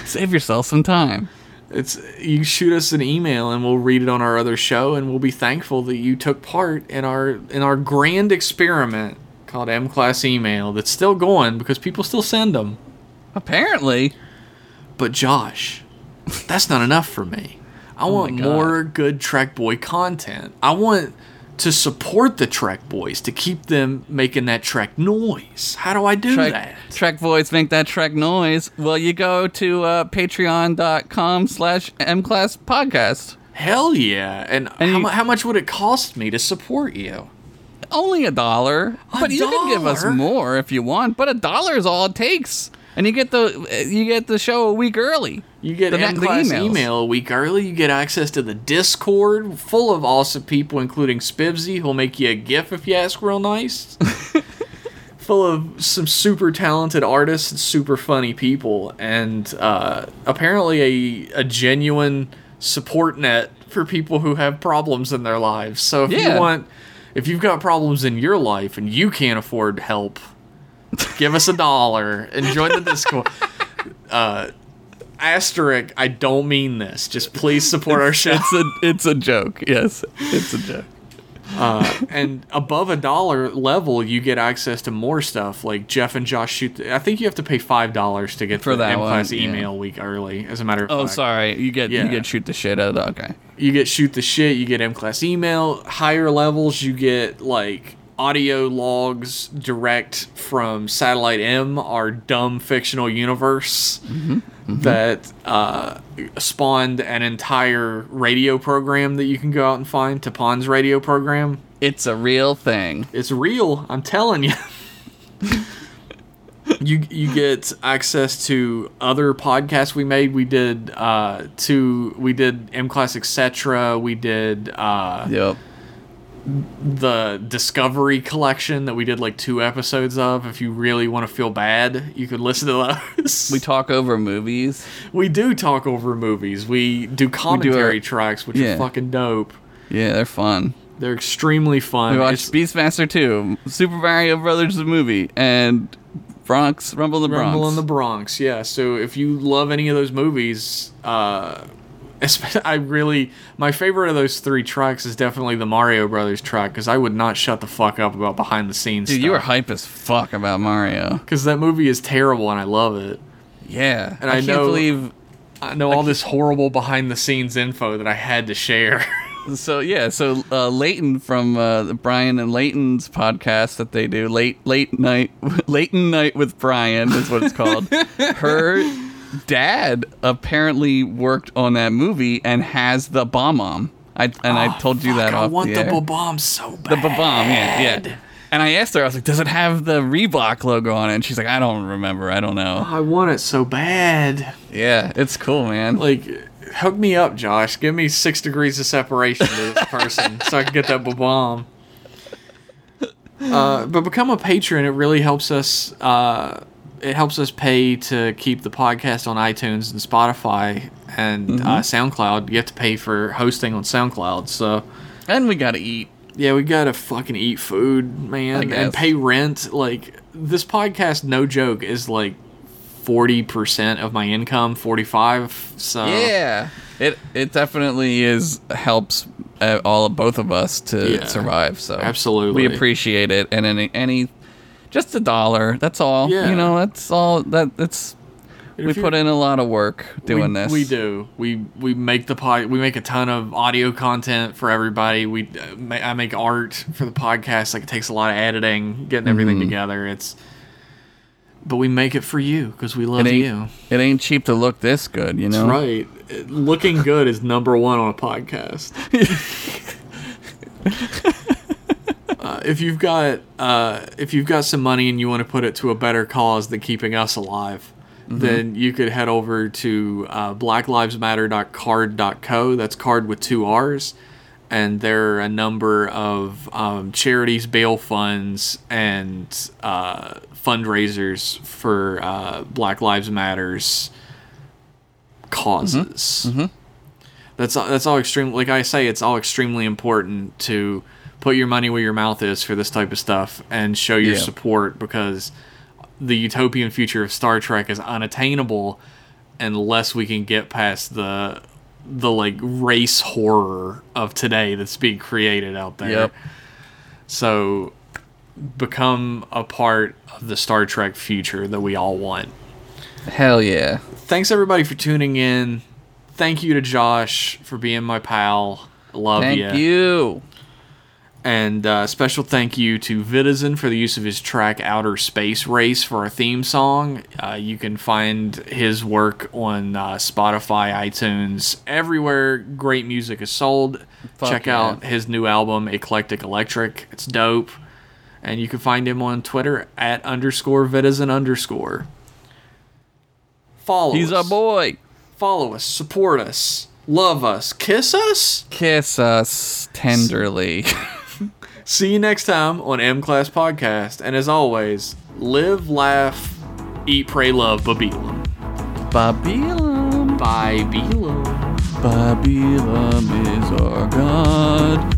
Save yourself some time. It's you shoot us an email and we'll read it on our other show and we'll be thankful that you took part in our in our grand experiment called M Class Email that's still going because people still send them. Apparently. But Josh, that's not enough for me. I oh want Oh God. more good Trek Boy content. I want to support the Trek Boys to keep them making that Trek noise. How do I do Trek, that? Trek voice make that Trek noise. Well, you go to uh, patreon.com slash mclass podcast. Hell yeah! And, And how, you- how much would it cost me to support you? Only a dollar, A but you can give us more if you want. But a dollar is all it takes, and you get the you get the show a week early. You get The- M the Class emails. email a week early. You get access to the Discord full of awesome people, including Spivsy, who'll make you a GIF if you ask real nice. full of some super talented artists and super funny people, and uh, apparently a, a genuine support net for people who have problems in their lives. So if Yeah. you want, if you've got problems in your life and you can't afford help, give us a dollar and join the Discord. Uh, asterisk, I don't mean this. Just please support our show. It's a it's a joke. Yes, it's a joke. and above a dollar level, you get access to more stuff. Like Jeff and Josh shoot. The, I think you have to pay five dollars to get For the that M Class yeah. email week early. As a matter of Oh, fact, sorry. You get Yeah. you get shoot the shit out. of the, Okay. you get shoot the shit. You get M Class email. Higher levels, you get like audio logs direct from Satellite M, our dumb fictional universe that uh, spawned an entire radio program that you can go out and find. Tapan's radio program. It's a real thing. It's real. I'm telling you. you you get access to other podcasts we made. We did uh two we did M Class etc. We did uh Yep. The Discovery collection that we did like two episodes of. If you really want to feel bad, you could listen to those. We talk over movies. we do talk over movies. We do commentary tracks, which yeah. are fucking dope. Yeah, they're fun. They're extremely fun. We watched It's- Beastmaster 2, Super Mario Brothers the movie, and Bronx Rumble in the Bronx. Rumble in the Bronx. Yeah. So if you love any of those movies, uh, I really my favorite of those three tracks is definitely the Mario Brothers track because I would not shut the fuck up about behind the scenes. Dude, you were hype as fuck about Mario. because that movie is terrible and I love it. Yeah, And I, I can't know- believe. I know all this horrible behind the scenes info that I had to share. So yeah, so uh, Leighton from uh, Brian and Leighton's podcast that they do, late late night, Leighton night with Brian is what it's called. Her dad apparently worked on that movie and has the bomb bomb. I and I told you that Oh, I want the, the bomb so bad. The bomb, yeah, yeah. And I asked her, I was like, "Does it have the Reebok logo on it?" And she's like, "I don't remember. I don't know." I want it so bad. Yeah, it's cool, man. Like, hook me up, Josh. Give me six degrees of separation to this person so I can get that bomb. Uh, but become a patron. It really helps us. Uh, it helps us pay to keep the podcast on iTunes and Spotify and Mm-hmm. uh, SoundCloud. You have to pay for hosting on SoundCloud. So And we gotta eat. yeah, we gotta fucking eat food, man, and pay rent. Like this podcast, no joke, is like forty percent of my income, forty five. So Yeah, it it definitely is helps uh, all of both of us to Yeah, survive. So absolutely. we appreciate it. And any any just a dollar. That's all. Yeah. You know, that's all. That that's we put in a lot of work doing we, this. We do. We we make the pod. We make a ton of audio content for everybody. We uh, ma- I make art for the podcast. Like it takes a lot of editing, getting everything Mm-hmm. together. It's but we make it for you because we love It you. it ain't cheap to look this good. You know. That's right. It- Looking good is number one on a podcast. uh, if you've got uh, if you've got some money and you want to put it to a better cause than keeping us alive, then you could head over to uh, blacklivesmatter.carrd.co. That's card with two R's. And there are a number of um, charities, bail funds, and uh, fundraisers for uh, Black Lives Matters causes. That's that's all extreme. Like I say, it's all extremely important to put your money where your mouth is for this type of stuff and show your Yeah. support because the utopian future of Star Trek is unattainable unless we can get past the the like race horror of today that's being created out there. Yep. So become a part of the Star Trek future that we all want Hell yeah. thanks everybody for tuning in. Thank you to Josh for being my pal. Love you. Thank ya. you. And uh, special thank you to Vitizen for the use of his track "Outer Space Race" for our theme song. Uh, you can find his work on uh, Spotify, iTunes, everywhere great music is sold. Fuck Check yeah. out his new album, Eclectic Electric. It's dope. And you can find him on Twitter at underscore Vitizen underscore. Follow He's us. a boy. Follow us, support us, love us, kiss us. Kiss us tenderly. See you next time on M Class Podcast. And as always, live, laugh, eat, pray, love, Babylon. Babylon. Babylon. Babylon is our God.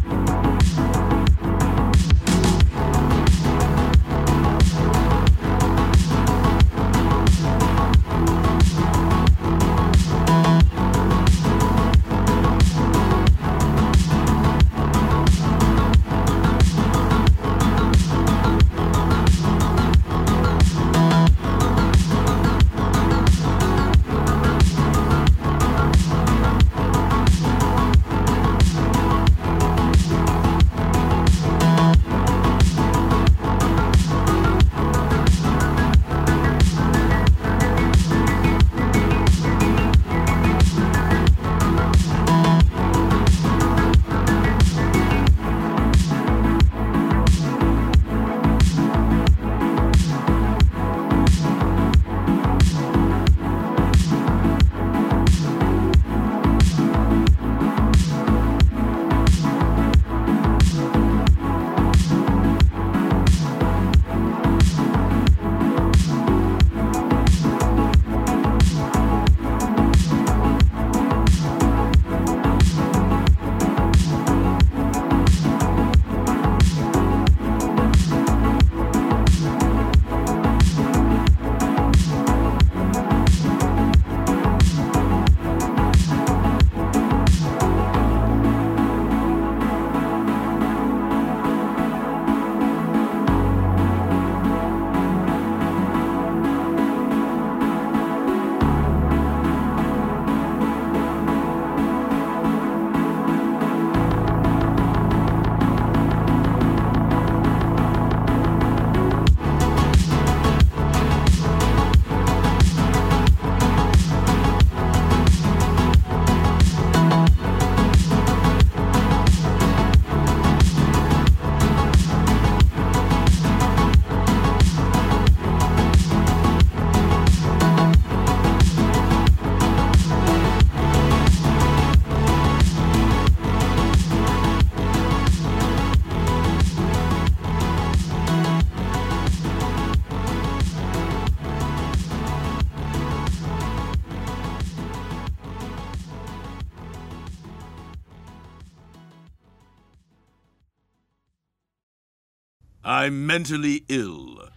I'm mentally ill.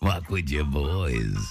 Walk with your boys.